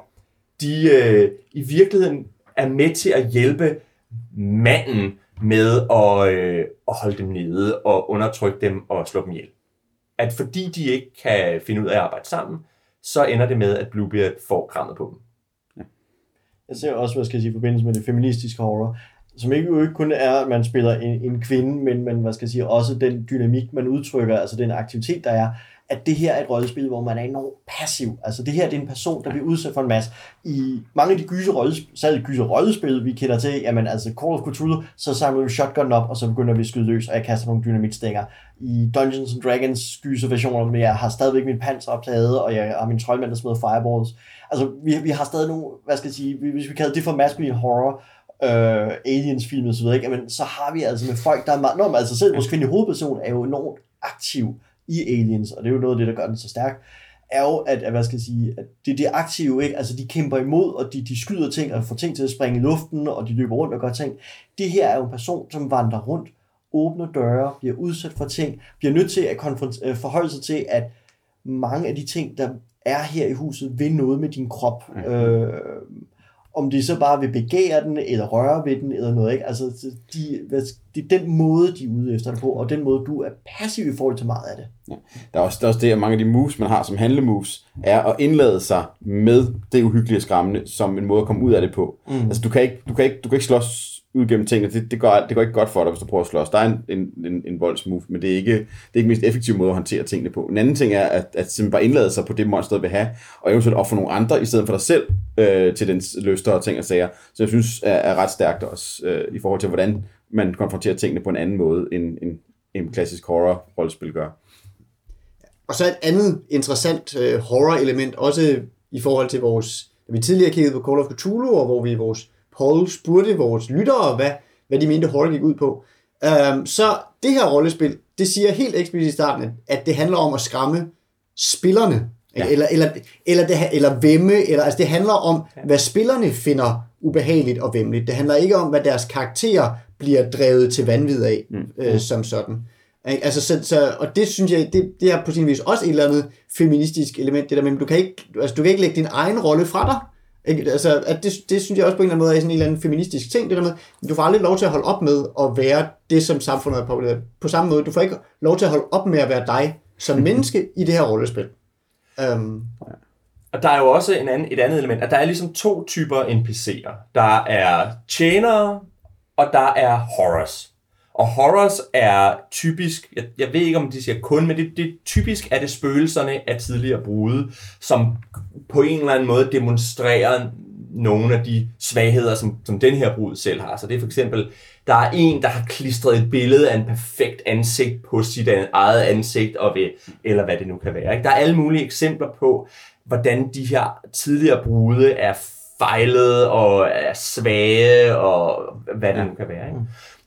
de øh, i virkeligheden er med til at hjælpe manden med at, øh, at holde dem nede og undertrykke dem og slå dem ihjel. At fordi de ikke kan finde ud af at arbejde sammen, så ender det med, at Bluebeard får krammet på dem. Jeg ser også, hvad skal jeg sige, i forbindelse med det feministiske horror, som ikke, jo ikke kun er, at man spiller en, en kvinde, men, men hvad skal jeg sige, også den dynamik, man udtrykker, altså den aktivitet, der er, at det her er et rollespil, hvor man er enormt passiv. Altså det her det er en person, der bliver udsat for en masse. I mange af de gyser rollespil, særligt gyser rollespil, vi kender til, jamen altså Call of Cthulhu, så samler vi shotgun op, og så begynder vi at skyde løs, og jeg kaster nogle dynamitstænger. I Dungeons and Dragons gyser versioner, men jeg har stadigvæk min panser optaget, og jeg har min troldmand, der smider fireballs. Altså vi, vi har stadig nogle, hvad skal jeg sige, hvis vi kalder det for masculine horror, øh, aliens-film og så videre, ikke? Jamen, så har vi altså med folk, der er meget... Nå, men altså selv vores kvindelige hovedperson er jo enormt aktiv i Aliens, og det er jo noget af det, der gør den så stærk, er jo, at, at hvad skal jeg sige, at det, det er aktive, ikke? Altså, de kæmper imod, og de, de skyder ting, og får ting til at springe i luften, og de løber rundt og gør ting. Det her er jo en person, som vandrer rundt, åbner døre, bliver udsat for ting, bliver nødt til at øh, forholde sig til, at mange af de ting, der er her i huset, vil noget med din krop. Mm. Øh, om de så bare vil begære den, eller røre ved den, eller noget, ikke? Altså, de, hvad, det er den måde, de er ude efter det på, og den måde, du er passiv i forhold til meget af det. Ja. Der, er også, der er også det, at mange af de moves, man har som handlemoves, er at indlade sig med det uhyggelige og skræmmende, som en måde at komme ud af det på. Mm. Altså, du kan ikke, du kan ikke, du kan ikke slås ud gennem tingene. Det, det, går, det går ikke godt for dig, hvis du prøver at slås. Der er en, en, en, en voldsmove, men det er ikke det er ikke mest effektive måde at håndtere tingene på. En anden ting er, at, at simpelthen bare indlade sig på det, monster vil have, og eventuelt ofre nogle andre, i stedet for dig selv, øh, til dens lyster og ting og sager. Så jeg synes, er, er ret stærkt også, øh, i forhold til, hvordan man konfronterer tingene på en anden måde, end en, en klassisk horror-rollespil gør. Og så et andet interessant øh, horror-element, også i forhold til vores, vi tidligere kiggede på Call of Cthulhu, og hvor vi i vores poll spurgte vores lyttere, hvad, hvad de mente horror gik ud på. Um, så det her rollespil, det siger helt eksplicit i starten, at det handler om at skræmme spillerne. Ja. Eller, eller, eller, det, eller vemme, eller, altså det handler om, hvad spillerne finder ubehageligt og vemmeligt. Det handler ikke om, hvad deres karakterer bliver drevet til vanvid af, mm. øh, som sådan. Altså, så, så, og det synes jeg, det, det er på sin vis også et eller andet feministisk element, det der med, du kan ikke, altså, du kan ikke lægge din egen rolle fra dig. Ikke? Altså, at det, det synes jeg også på en eller anden måde er sådan en eller anden feministisk ting, det der med, du får aldrig lov til at holde op med at være det, som samfundet er på. På samme måde, du får ikke lov til at holde op med at være dig som menneske i det her rollespil. Um, og der er jo også en anden, et andet element, at der er ligesom to typer NPC'er. Der er tjenere, og der er horrors. Og horrors er typisk, jeg, jeg ved ikke om de siger kun, men det, det typisk er det spøgelserne af tidligere brude, som på en eller anden måde demonstrerer nogle af de svagheder, som, som den her brud selv har. Så det er for eksempel, der er en, der har klistret et billede af en perfekt ansigt på sit eget ansigt, og ved, eller hvad det nu kan være. Ikke? Der er alle mulige eksempler på, hvordan de her tidligere brude er fejlet og er svage, og hvad det nu kan være. Ikke?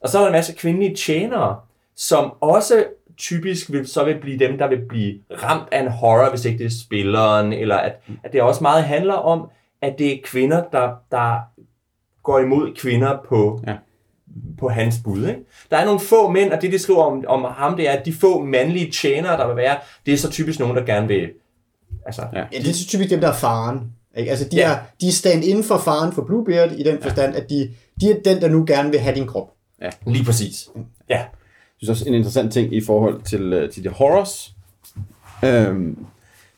Og så er der en masse kvindelige tjenere, som også typisk vil, så vil blive dem, der vil blive ramt af en horror, hvis ikke det er spilleren, eller at, at det også meget handler om, at det er kvinder, der, der går imod kvinder på, ja. på hans bud. Ikke? Der er nogle få mænd, og det de skriver om, om ham, det er, at de få mandlige tjenere, der vil være, det er så typisk nogen, der gerne vil... Altså, ja. ja det er så typisk dem, der er faren. Ikke? Altså, de, ja. er, de er stand inden for faren for Bluebeard, i den forstand, ja. at de, de er den, der nu gerne vil have din krop. Ja. Lige præcis. Ja. Jeg synes også en interessant ting i forhold til, uh, til de horrors, øhm,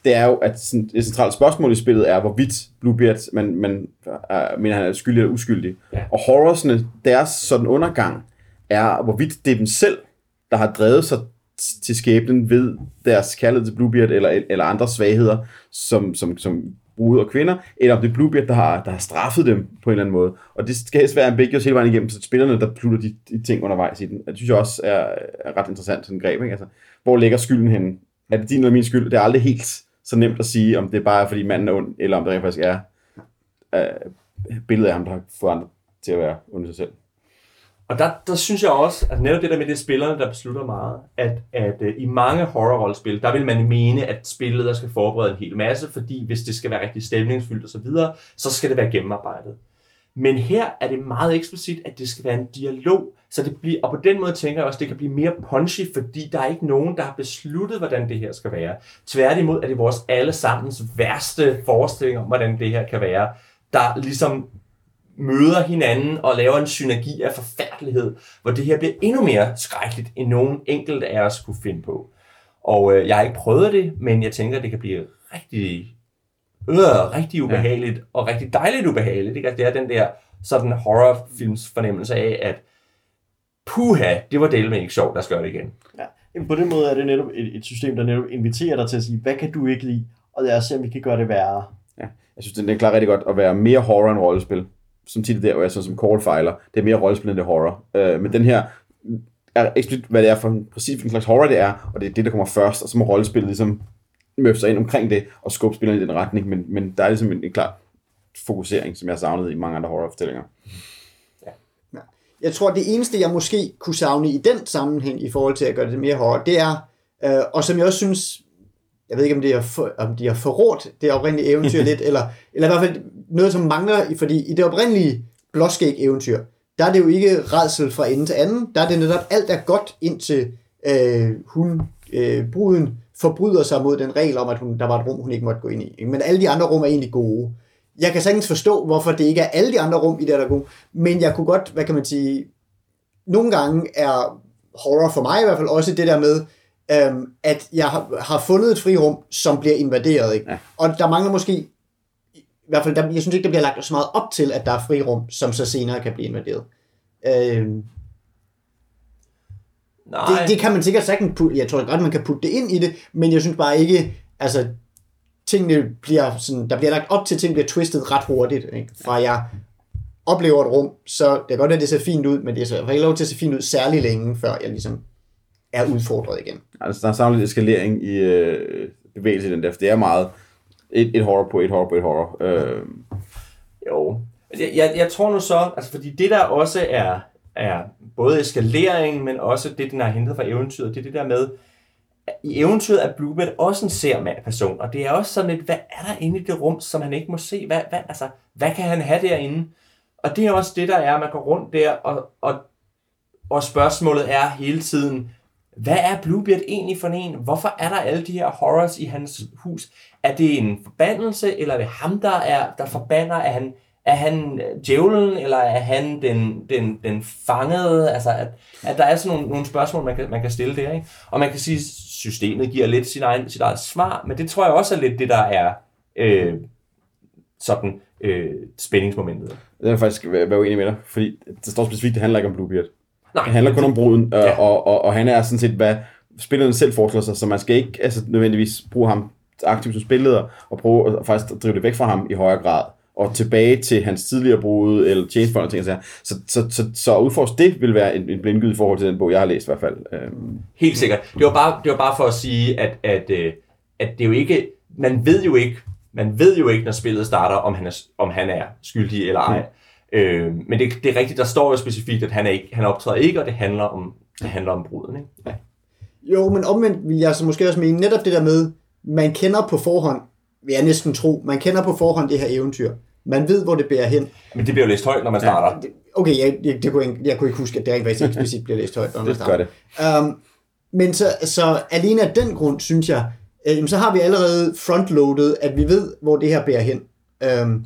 det er jo, at sådan, et centralt spørgsmål i spillet er, hvorvidt Bluebeard, man, man uh, mener, han er skyldig eller uskyldig. Ja. Og horrorsne, deres sådan undergang, er, hvorvidt det er dem selv, der har drevet sig til skæbnen ved deres kærlighed til Bluebeard eller, eller andre svagheder, som, som, som brude og kvinder, eller om det er Bluebeard, der har, der har straffet dem på en eller anden måde. Og det skal helst være ambiguous hele vejen igennem, så spillerne, der plutter de, de ting undervejs i den. Det synes jeg også er, er ret interessant, sådan en greb. Ikke? Altså, hvor ligger skylden henne? Er det din eller min skyld? Det er aldrig helt så nemt at sige, om det er bare fordi manden er ond, eller om det rent faktisk er uh, billedet af ham, der har fået andre til at være ond i sig selv. Og der, der synes jeg også, at netop det der med det spillerne, der beslutter meget, at, at uh, i mange horrorrollespil, der vil man mene, at spillet der skal forberede en hel masse, fordi hvis det skal være rigtig stemningsfyldt og så videre, så skal det være gennemarbejdet. Men her er det meget eksplicit, at det skal være en dialog, så det bliver, og på den måde tænker jeg også, at det kan blive mere punchy, fordi der er ikke nogen, der har besluttet, hvordan det her skal være. Tværtimod er det vores allesammens værste forestilling om, hvordan det her kan være, der ligesom møder hinanden og laver en synergi af forfærdelighed, hvor det her bliver endnu mere skrækkeligt, end nogen enkelt af os kunne finde på. Og øh, jeg har ikke prøvet det, men jeg tænker, at det kan blive rigtig, øh, rigtig ubehageligt, ja. og rigtig dejligt ubehageligt. Ikke? Altså, det er den der sådan horrorfilms fornemmelse af, at puha, det var delt med ikke sjovt, der skal gøre det igen. Ja. Jamen, På den måde er det netop et, et system, der netop inviterer dig til at sige, hvad kan du ikke lide, og lad os se, om vi kan gøre det værre. Ja. Jeg synes, det er klart rigtig godt at være mere horror end rollespil. Som tit er der, hvor jeg så som call filer. Det er mere rollespil, end det horror. Øh, men den her er eksplicit, hvad det er for præcis hvilken slags horror det er, og det er det, der kommer først, og så må rollespillet ligesom møffe sig ind omkring det, og skubbe spillerne i den retning, men, men der er ligesom en, en klar fokusering, som jeg savnede i mange andre horrorfortællinger. Ja. Jeg tror, det eneste, jeg måske kunne savne i den sammenhæng i forhold til at gøre det mere horror, det er, øh, og som jeg også synes, jeg ved ikke, om det er for, om de har forrådt det oprindelige eventyr [LAUGHS] lidt, eller, eller i hvert fald noget, som mangler, fordi i det oprindelige blåskæg eventyr, der er det jo ikke redsel fra ende til anden, der er det netop alt er godt indtil øh, hun, øh, bruden, forbryder sig mod den regel om, at hun, der var et rum, hun ikke måtte gå ind i. Men alle de andre rum er egentlig gode. Jeg kan sagtens forstå, hvorfor det ikke er alle de andre rum i det, der er gode, men jeg kunne godt, hvad kan man sige, nogle gange er horror for mig i hvert fald også det der med, øhm, at jeg har, har fundet et frirum, som bliver invaderet. Ikke? Ja. Og der mangler måske, i hvert fald, der, jeg synes ikke, der bliver lagt så meget op til, at der er frirum, som så senere kan blive invaderet. Øhm, Nej, det, det kan man sikkert sagtens putte, jeg tror godt, man kan putte det ind i det, men jeg synes bare ikke, altså, tingene bliver sådan, der bliver lagt op til, at ting bliver twistet ret hurtigt, ikke? fra jeg oplever et rum, så det kan godt at det ser fint ud, men det er ikke lov til at se fint ud særlig længe, før jeg ligesom er udfordret igen. Altså, der er samlet eskalering i øh, bevægelse i den der, for det er meget et, et horror på et horror på et horror. Øh, Jo. Jeg, jeg, jeg tror nu så, altså fordi det der også er, er både eskalering, men også det, den har hentet fra eventyret, det er det der med, at i eventyret er Bluebird også en sermand person, og det er også sådan lidt, hvad er der inde i det rum, som han ikke må se? Hvad, hvad, altså, hvad kan han have derinde? Og det er også det, der er, man går rundt der, og, og, og spørgsmålet er hele tiden, hvad er Bluebeard egentlig for en? Hvorfor er der alle de her horrors i hans hus? Er det en forbandelse, eller er det ham, der, er, der forbander? Er han, er han øh, djævlen, eller er han den, den, den fangede? Altså, at, at der er sådan nogle, nogle spørgsmål, man kan, man kan stille der. Ikke? Og man kan sige, at systemet giver lidt sin egen, sit eget svar, men det tror jeg også er lidt det, der er øh, sådan øh, spændingsmomentet. det er faktisk være, være uenig med dig, fordi det står specifikt, det handler ikke om Bluebeard. Nej, Det handler kun om bruden, øh, Ja. og, og, og han er sådan set, hvad spillerne selv foreslår sig, så man skal ikke altså, nødvendigvis bruge ham aktivt som spilleder, og prøve at faktisk drive det væk fra ham i højere grad, og tilbage til hans tidligere brud, eller tjenestfolk og ting og sager. Så, så, så, så at udforske det vil være en, en blindgyd i forhold til den bog, jeg har læst i hvert fald. Øhm, Helt sikkert. Det var bare, det var bare for at sige, at, at, øh, at det er jo ikke, man ved jo ikke, man ved jo ikke, når spillet starter, om han er, om han er skyldig eller ej. Mm. Øh, men det, det er rigtigt, der står jo specifikt, at han, er ikke, han optræder ikke, og det handler om, det handler om bruden. Ikke? Jo, men omvendt vil jeg så måske også mene, netop det der med, man kender på forhånd, vil jeg næsten tro, man kender på forhånd det her eventyr. Man ved, hvor det bærer hen. Men det bliver jo læst højt, når man starter. Det- Okay, jeg, jeg, det kunne jeg, jeg kunne ikke huske, at det rent faktisk eksplicit bliver læst højt. når man det starter. gør det. Um, men så, så alene af den grund, synes jeg, øh, så har vi allerede frontloadet, at vi ved, hvor det her bærer hen. Um,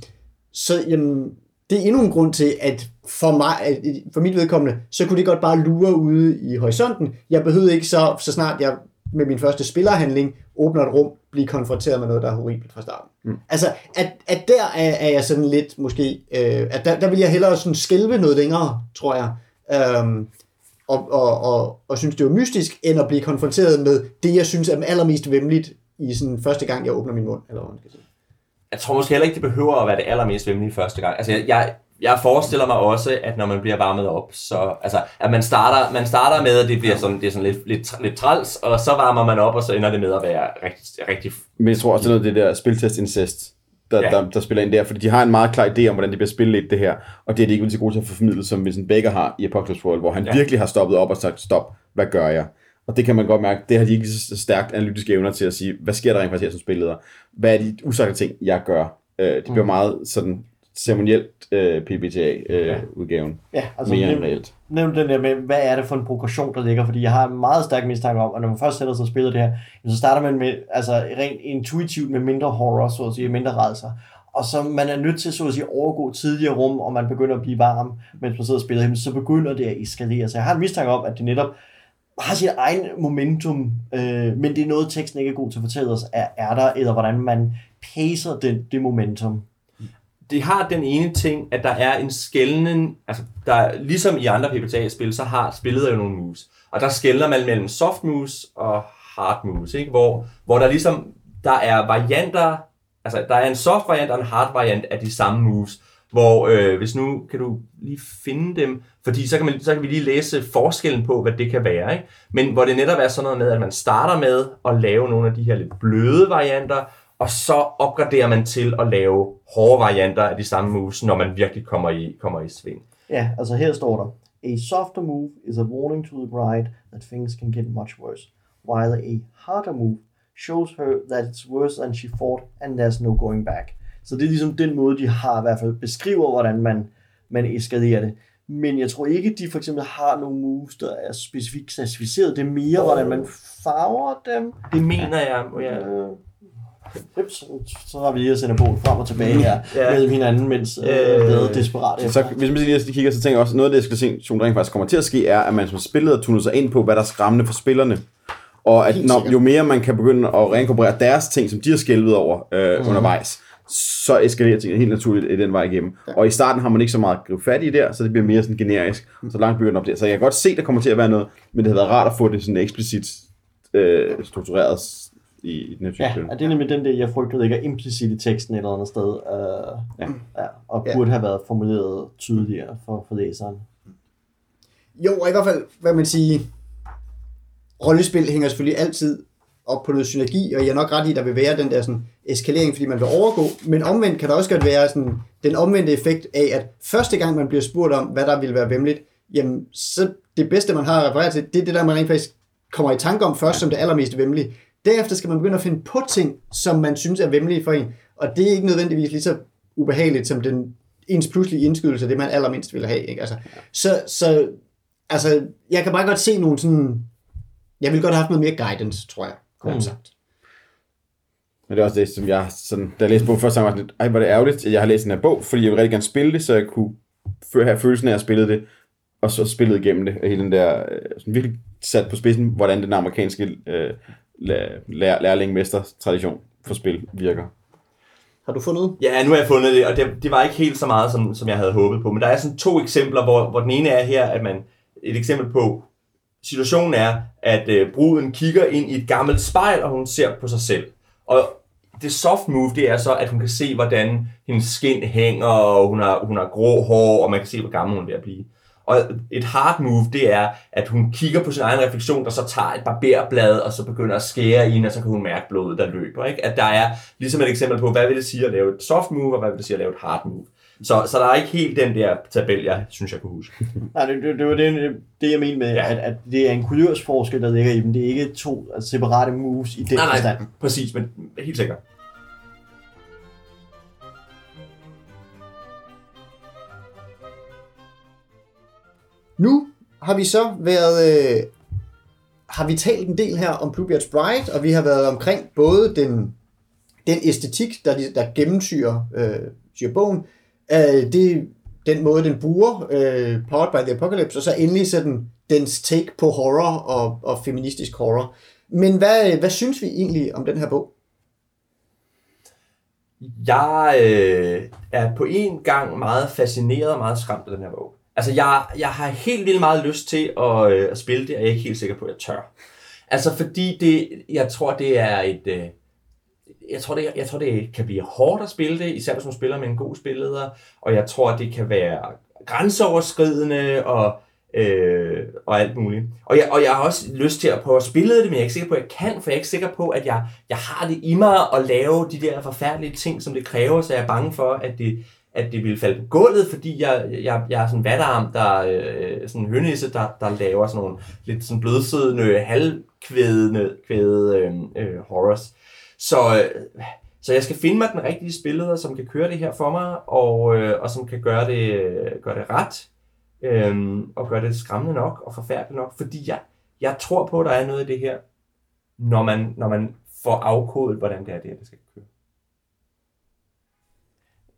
så jamen, det er endnu en grund til, at for, mig, for mit vedkommende, så kunne det godt bare lure ude i horisonten. Jeg behøvede ikke så, så snart jeg med min første spillerhandling åbner et rum, blive konfronteret med noget, der er horribelt fra starten. Mm. Altså, at, at der er, er jeg sådan lidt måske, øh, at der, der vil jeg hellere sådan skælve noget længere, tror jeg. Um, og, og, og, og synes, det var mystisk, end at blive konfronteret med det, jeg synes er allermest vemmeligt i sådan første gang, jeg åbner min mund, eller hvad man skal sige. Jeg tror måske heller ikke, det behøver at være det allermest vemmelige første gang. Altså, jeg, jeg, forestiller mig også, at når man bliver varmet op, så altså, at man starter, man starter med, at det bliver sådan, det er sådan lidt, lidt, lidt træls, og så varmer man op, og så ender det med at være rigtig, rigtig Men jeg tror også, det er noget af det der spiltest incest, der, Ja. der, der, spiller ind der, fordi de har en meget klar idé om, hvordan de bliver spillet det her, og det er de ikke så gode til at få formidlet, som Vincent Baker har i Apocalypse World, hvor han ja. virkelig har stoppet op og sagt, stop, hvad gør jeg? Og det kan man godt mærke, det har de ikke lige så stærkt analytiske evner til at sige, hvad sker der rent faktisk her som spilleder? Hvad er de usagte ting, jeg gør? Øh, det bliver meget sådan ceremonielt øh, PBTA-udgaven. Ja, altså mere nævn, reelt. nævn den der med, hvad er det for en progression, der ligger, fordi jeg har en meget stærk mistanke om, at når man først sætter sig og spiller det her, så starter man med, altså rent intuitivt med mindre horror, så at sige, mindre rædsler. Og så man er nødt til så at sige overgå tidligere rum, og man begynder at blive varm, mens man sidder og spiller, så begynder det at eskalere. Så jeg har en mistanke om, at det netop har sit egen momentum, øh, men det er noget, teksten ikke er god til at fortælle os, er, er der, eller hvordan man pacer det, det momentum. det har den ene ting, at der er en skældning, altså der, ligesom i andre PBTA-spil, så har spillet jo nogle moves. Og der skældner man mellem soft moves og hard moves, ikke? Hvor, hvor der ligesom, der er varianter, altså der er en soft variant og en hard variant af de samme moves. Hvor øh, hvis nu kan du lige finde dem, fordi så kan, man, så kan vi lige læse forskellen på, hvad det kan være. Ikke? Men hvor det netop er sådan noget med, at man starter med at lave nogle af de her lidt bløde varianter, og så opgraderer man til at lave hårde varianter af de samme moves, når man virkelig kommer i, kommer i sving. Ja, altså her står der, A softer move is a warning to the bride that things can get much worse, while a harder move shows her that it's worse than she thought, and there's no going back. Så det er ligesom den måde, de har i hvert fald beskriver, hvordan man, man eskalerer det. Men jeg tror ikke, de for eksempel har nogle moves, der er specifikt klassificeret. Det er mere, hvordan man farver dem. Det mener jeg. Ja. Øh, Ups, så har vi lige at sende bogen frem og tilbage her Ja. mellem hinanden, mens øh, Øh, desperat Så efter. hvis man lige kigger, så tænker jeg også, noget af det, eskalation, der rent faktisk kommer til at ske, er, at man som spiller har tunet sig ind på, hvad der er skræmmende for spillerne. Og at når, jo mere man kan begynde at reinkorporere deres ting, som de har skælvet over øh, mm. undervejs, så eskalerer tingene helt naturligt i den vej igennem. Ja. Og i starten har man ikke så meget at gribe fat i der, så det bliver mere sådan generisk. Så langt bygger den op der. Så jeg kan godt se, der kommer til at være noget, men det har været rart at få det sådan eksplicit øh, struktureret i, i den her type Ja, spil. og det er nemlig den der, jeg frygtede ikke er implicit i teksten et eller andet sted. Øh, Ja. ja. og Ja. burde have været formuleret tydeligere for, for læseren. Jo, og i hvert fald, hvad man siger, rollespil hænger selvfølgelig altid op på noget synergi, og jeg er nok ret i, at der vil være den der sådan, eskalering, fordi man vil overgå, men omvendt kan der også godt være sådan, den omvendte effekt af, at første gang man bliver spurgt om, hvad der vil være vemmeligt, jamen, så det bedste, man har at referere til, det er det der, man rent faktisk kommer i tanke om først, som det allermest vemmelige. Derefter skal man begynde at finde på ting, som man synes er vemmelige for en, og det er ikke nødvendigvis lige så ubehageligt, som den ens pludselige indskydelse, det man allermindst vil have. Ikke? Altså, så, så altså, jeg kan bare godt se nogle sådan, jeg vil godt have haft noget mere guidance, tror jeg, kort Mm. sagt. Men det er også det, som jeg, sådan, da jeg læste bogen første gang, var jeg sådan lidt, ej, hvor er det ærgerligt, at jeg har læst den her bog, fordi jeg vil rigtig gerne spille det, så jeg kunne have følelsen af at spille det, og så spillet igennem det, og hele den der, øh, sådan virkelig sat på spidsen, hvordan den amerikanske øh, læ- lær, lærling-mester-tradition for spil virker. Har du fundet? Ja, nu har jeg fundet det, og det, det var ikke helt så meget, som, som jeg havde håbet på. Men der er sådan to eksempler, hvor, hvor den ene er her, at man... Et eksempel på, situationen er, at øh, bruden kigger ind i et gammelt spejl, og hun ser på sig selv. Og det soft move, det er så, at hun kan se, hvordan hendes skin hænger, og hun har, hun har grå hår, og man kan se, hvor gammel hun er ved at blive. Og et hard move, det er, at hun kigger på sin egen refleksion, der så tager et barberblad, og så begynder at skære i hende, og så kan hun mærke blodet, der løber. Ikke? At der er ligesom et eksempel på, hvad vil det sige at lave et soft move, og hvad vil det sige at lave et hard move. Så, så der er ikke helt den der tabel, jeg synes, jeg kunne huske. [LAUGHS] Nej, det, det, det var det, det jeg mener med, Ja. at, at det er en kulørsforskel, der ligger i dem. Det er ikke to altså, separate moves i den Nej, nej, forstand. præcis, men helt sikkert. Nu har vi så været, øh, har vi talt en del her om Bluebeard's Bride, og vi har været omkring både den, den æstetik, der, der gennemsyrer øh, bogen, øh, det, den måde, den bruger øh, Powered by the Apocalypse, og så endelig sådan dens take på horror og, og feministisk horror. Men hvad, hvad synes vi egentlig om den her bog? Jeg øh, er på en gang meget fascineret og meget skræmt af den her bog. Altså, jeg, jeg har helt vildt meget lyst til at, øh, at spille det, og jeg er ikke helt sikker på, at jeg tør. Altså, fordi det, jeg tror, det er et... Øh, jeg tror, det, jeg tror, det kan blive hårdt at spille det, især hvis man spiller med en god spilleder, og jeg tror, det kan være grænseoverskridende og, øh, og alt muligt. Og jeg, og jeg har også lyst til at prøve at spille det, men jeg er ikke sikker på, at jeg kan, for jeg er ikke sikker på, at jeg, jeg har det i mig at lave de der forfærdelige ting, som det kræver, så jeg er bange for, at det, at det vil falde på gulvet, fordi jeg, jeg, jeg er sådan en vatterarm, der øh, sådan en hønisse, der, der laver sådan nogle lidt sådan blødsødende, halvkvædende kvæde, øh, øh, horrors. Så, øh, så jeg skal finde mig den rigtige spilleder, som kan køre det her for mig, og, øh, og som kan gøre det, gøre det ret, øhm, og gøre det skræmmende nok og forfærdeligt nok, fordi jeg, jeg tror på, at der er noget i det her, når man, når man får afkodet, hvordan det er, det, her, det skal køre.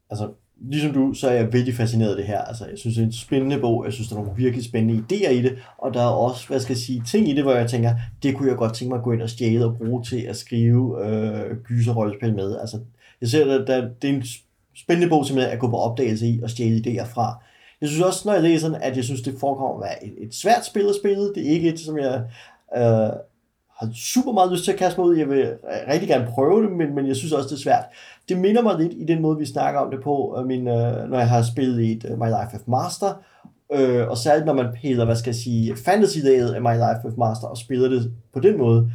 Altså, ligesom du, så er jeg vældig fascineret af det her. Altså, jeg synes, det er en spændende bog. Jeg synes, der er nogle virkelig spændende idéer i det. Og der er også, hvad skal jeg sige, ting i det, hvor jeg tænker, det kunne jeg godt tænke mig at gå ind og stjæle og bruge til at skrive øh, gyserrollespil med. Altså, jeg ser, at der, det er en spændende bog simpelthen at gå på opdagelse i og stjæle idéer fra. Jeg synes også, når jeg læser den, at jeg synes, det forekommer at være et, et svært spil at spille. Det er ikke et, som jeg øh, har super meget lyst til at kaste mig ud. Jeg vil rigtig gerne prøve det, men, men jeg synes også, det er svært. Det minder mig lidt i den måde, vi snakker om det på, øh, min, øh, når jeg har spillet i et uh, My Life of Master, øh, og særligt når man piller, hvad skal jeg sige, fantasy af My Life of Master og spiller det på den måde,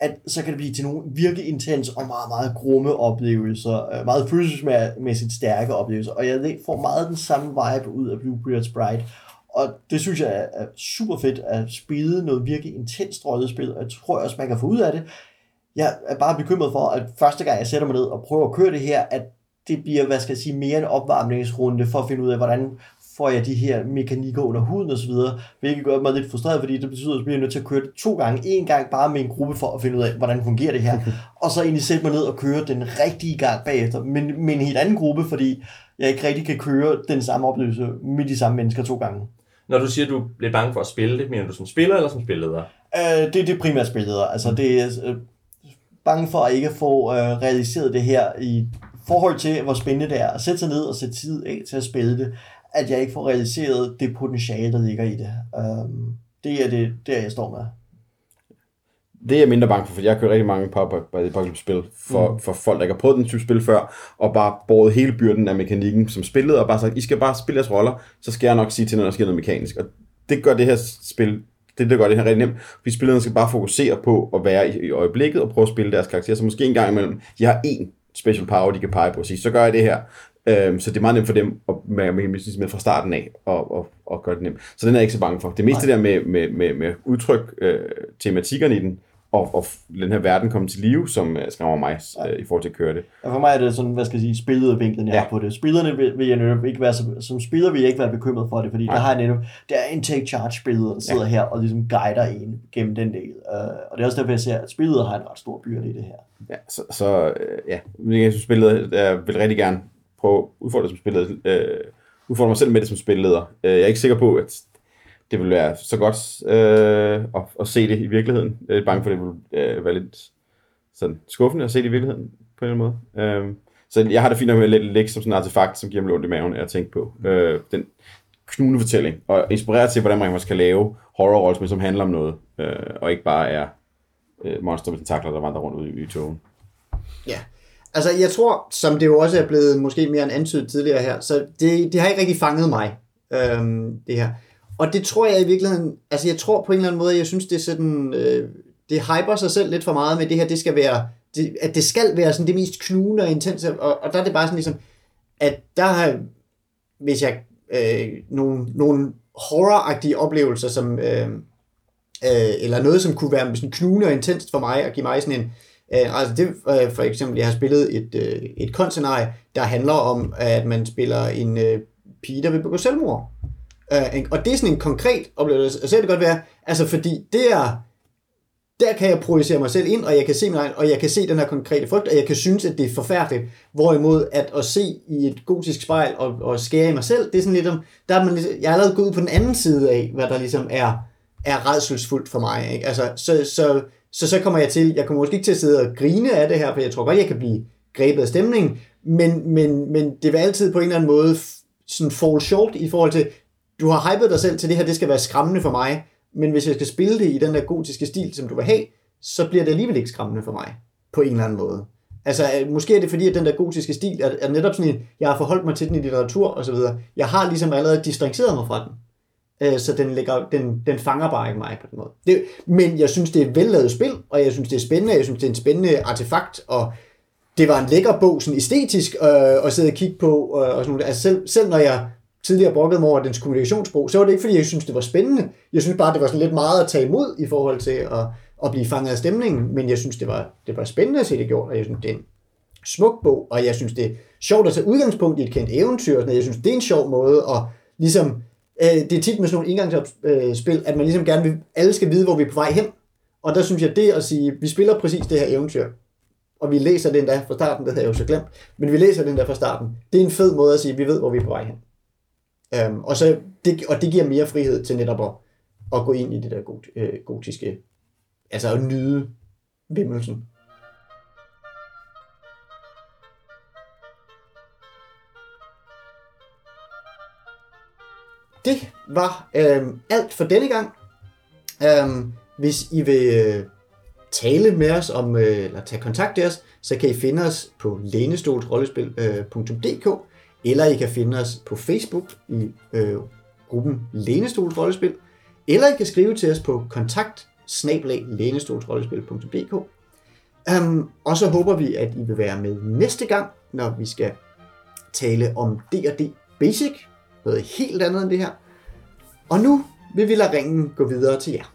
at så kan det blive til nogle virkelig intens og meget, meget grumme oplevelser, øh, meget følelsesmæssigt stærke oplevelser, og jeg får meget den samme vibe ud af Bluebeard's Bride, og det synes jeg er super fedt at spille noget virkelig intenst rollespil, og jeg tror også, man kan få ud af det. Jeg er bare bekymret for, at første gang jeg sætter mig ned og prøver at køre det her, at det bliver, hvad skal jeg sige, mere en opvarmningsrunde for at finde ud af, hvordan får jeg de her mekanikker under huden osv., hvilket gør mig lidt frustreret, fordi det betyder, at jeg bliver nødt til at køre det to gange. En gang bare med en gruppe for at finde ud af, hvordan fungerer det her, [LAUGHS] og så egentlig sætte mig ned og køre den rigtige gang bagefter, men med en helt anden gruppe, fordi jeg ikke rigtig kan køre den samme oplevelse med de samme mennesker to gange. Når du siger, at du er lidt bange for at spille det, mener du som spiller eller som spilleder? Øh, det er det primært spilleder. Altså, det er øh, bange for at ikke få øh, realiseret det her i forhold til, hvor spændende det er at sætte sig ned og sætte tid af til at spille det at jeg ikke får realiseret det potentiale, der ligger i det. Øh, det er det, der jeg står med. Det er jeg mindre bange for, for jeg har kørt rigtig mange Apocalypse-spil for, mm. for folk, der ikke har prøvet den type spil før, og bare båret hele byrden af mekanikken som spillet, og bare sagt, I skal bare spille jeres roller, så skal jeg nok sige til, når der sker noget mekanisk. Og det gør det her spil, det der gør det her rigtig nemt, fordi spillerne skal bare fokusere på at være i, i øjeblikket og prøve at spille deres karakter, så måske en gang imellem, de har én special power, de kan pege på og sige, så gør jeg det her, Øhm, så det er meget nemt for dem at med, med, med fra starten af og, og, og gøre det nemt. Så den er jeg ikke så bange for. Det meste Nej. der med, med, med, med udtryk, øh, tematikkerne i den, og, og den her verden komme til live, som uh, skræmmer mig ja. uh, i forhold til at køre det. Ja, for mig er det sådan, hvad skal jeg sige, spillet vinklen, jeg ja. på det. Spillerne vil, vil jeg netop ikke være, som, som spiller vil jeg ikke være bekymret for det, fordi Nej. der har jeg netop, der er en take charge spillet, der sidder ja. her og ligesom guider en gennem den del. Uh, og det er også derfor, jeg ser, at spillet har en ret stor byrde i det her. Ja, så, så uh, ja, jeg synes, spillet jeg vil rigtig gerne prøve at udfordre som spilleder, øh, udfordre mig selv med det som spilleder. Øh, jeg er ikke sikker på, at det vil være så godt øh, at, at se det i virkeligheden. Jeg er bange for, at det vil øh, være lidt sådan skuffende at se det i virkeligheden på en eller anden måde. Øh, så jeg har det fint med at lægge som sådan en artefakt, som giver mig ondt i maven at tænke på. Øh, den knugende fortælling, og inspirere til, hvordan man kan lave horror som handler om noget, øh, og ikke bare er øh, monster med tentakler, der vandrer rundt ud i, i togen. Ja, Altså, jeg tror, som det jo også er blevet måske mere end antydet tidligere her, så det, det har ikke rigtig fanget mig, øhm, det her. Og det tror jeg i virkeligheden, altså jeg tror på en eller anden måde, jeg synes, det er sådan, øh, det hyper sig selv lidt for meget med det her, det skal være, det, at det skal være sådan det mest knugende og intense, og, og der er det bare sådan ligesom, at der har, hvis jeg, øh, nogle, nogle horroragtige oplevelser, som, øh, øh, eller noget, som kunne være sådan knugende og intenst for mig, og give mig sådan en, Øh, altså det, øh, for eksempel, jeg har spillet et, øh, et konscenarie, der handler om, at man spiller en øh, pige, der vil begå selvmord. Uh, og det er sådan en konkret oplevelse, og så kan det godt være, altså fordi det er, der kan jeg projicere mig selv ind, og jeg kan se mig, og jeg kan se den her konkrete frygt, og jeg kan synes, at det er forfærdeligt. Hvorimod at at se i et gotisk spejl og, og skære i mig selv, det er sådan lidt om, der er man, ligesom, jeg er allerede gået ud på den anden side af, hvad der ligesom er, er redselsfuldt for mig. Ikke? Altså, så, så så så kommer jeg til, jeg kommer måske ikke til at sidde og grine af det her, for jeg tror godt, jeg kan blive grebet af stemningen, men, men, men det vil altid på en eller anden måde sådan fall short i forhold til, du har hypet dig selv til det her, det skal være skræmmende for mig, men hvis jeg skal spille det i den der gotiske stil, som du vil have, så bliver det alligevel ikke skræmmende for mig, på en eller anden måde. Altså, øh, måske er det fordi, at den der gotiske stil er, er netop sådan en, jeg har forholdt mig til den i litteratur og så videre. Jeg har ligesom allerede distanceret mig fra den øh, så den, ligger, den, den fanger bare ikke mig på den måde. Det, men jeg synes, det er et vellavet spil, og jeg synes, det er spændende, jeg synes, det er en spændende artefakt, og det var en lækker bog, sådan æstetisk, øh, at sidde og kigge på, øh, og sådan noget. Altså selv, selv når jeg tidligere brokkede mig over dens kommunikationsbrug, så var det ikke, fordi jeg synes, det var spændende. Jeg synes bare, det var sådan lidt meget at tage imod i forhold til at, at blive fanget af stemningen, men jeg synes, det var, det var spændende at se det gjort, og jeg synes, det er en smuk bog, og jeg synes, det er sjovt at tage udgangspunkt i et kendt eventyr, og jeg synes, det er en sjov måde at ligesom øh, det er tit med sådan nogle indgangsspil, at man ligesom gerne vil, alle skal vide, hvor vi er på vej hen. Og der synes jeg, det at sige, vi spiller præcis det her eventyr, og vi læser den der fra starten, det havde jeg jo så glemt, men vi læser den der fra starten, det er en fed måde at sige, vi ved, hvor vi er på vej hen. Øhm, og, så det, og det giver mere frihed til netop at, at gå ind i det der got, øh, gotiske, altså at nyde vimmelsen. Det var øh, alt for denne gang. Øh, hvis I vil øh, tale med os om, øh, eller tage kontakt til os, så kan I finde os på lænestolsrollespil.dk øh, eller I kan finde os på Facebook i øh, gruppen Lænestol Rollespil, eller I kan skrive til os på kontakt Um, og så håber vi, at I vil være med næste gang, når vi skal tale om D&D Basic, noget helt andet end det her. Og nu vil vi lade ringen gå videre til jer.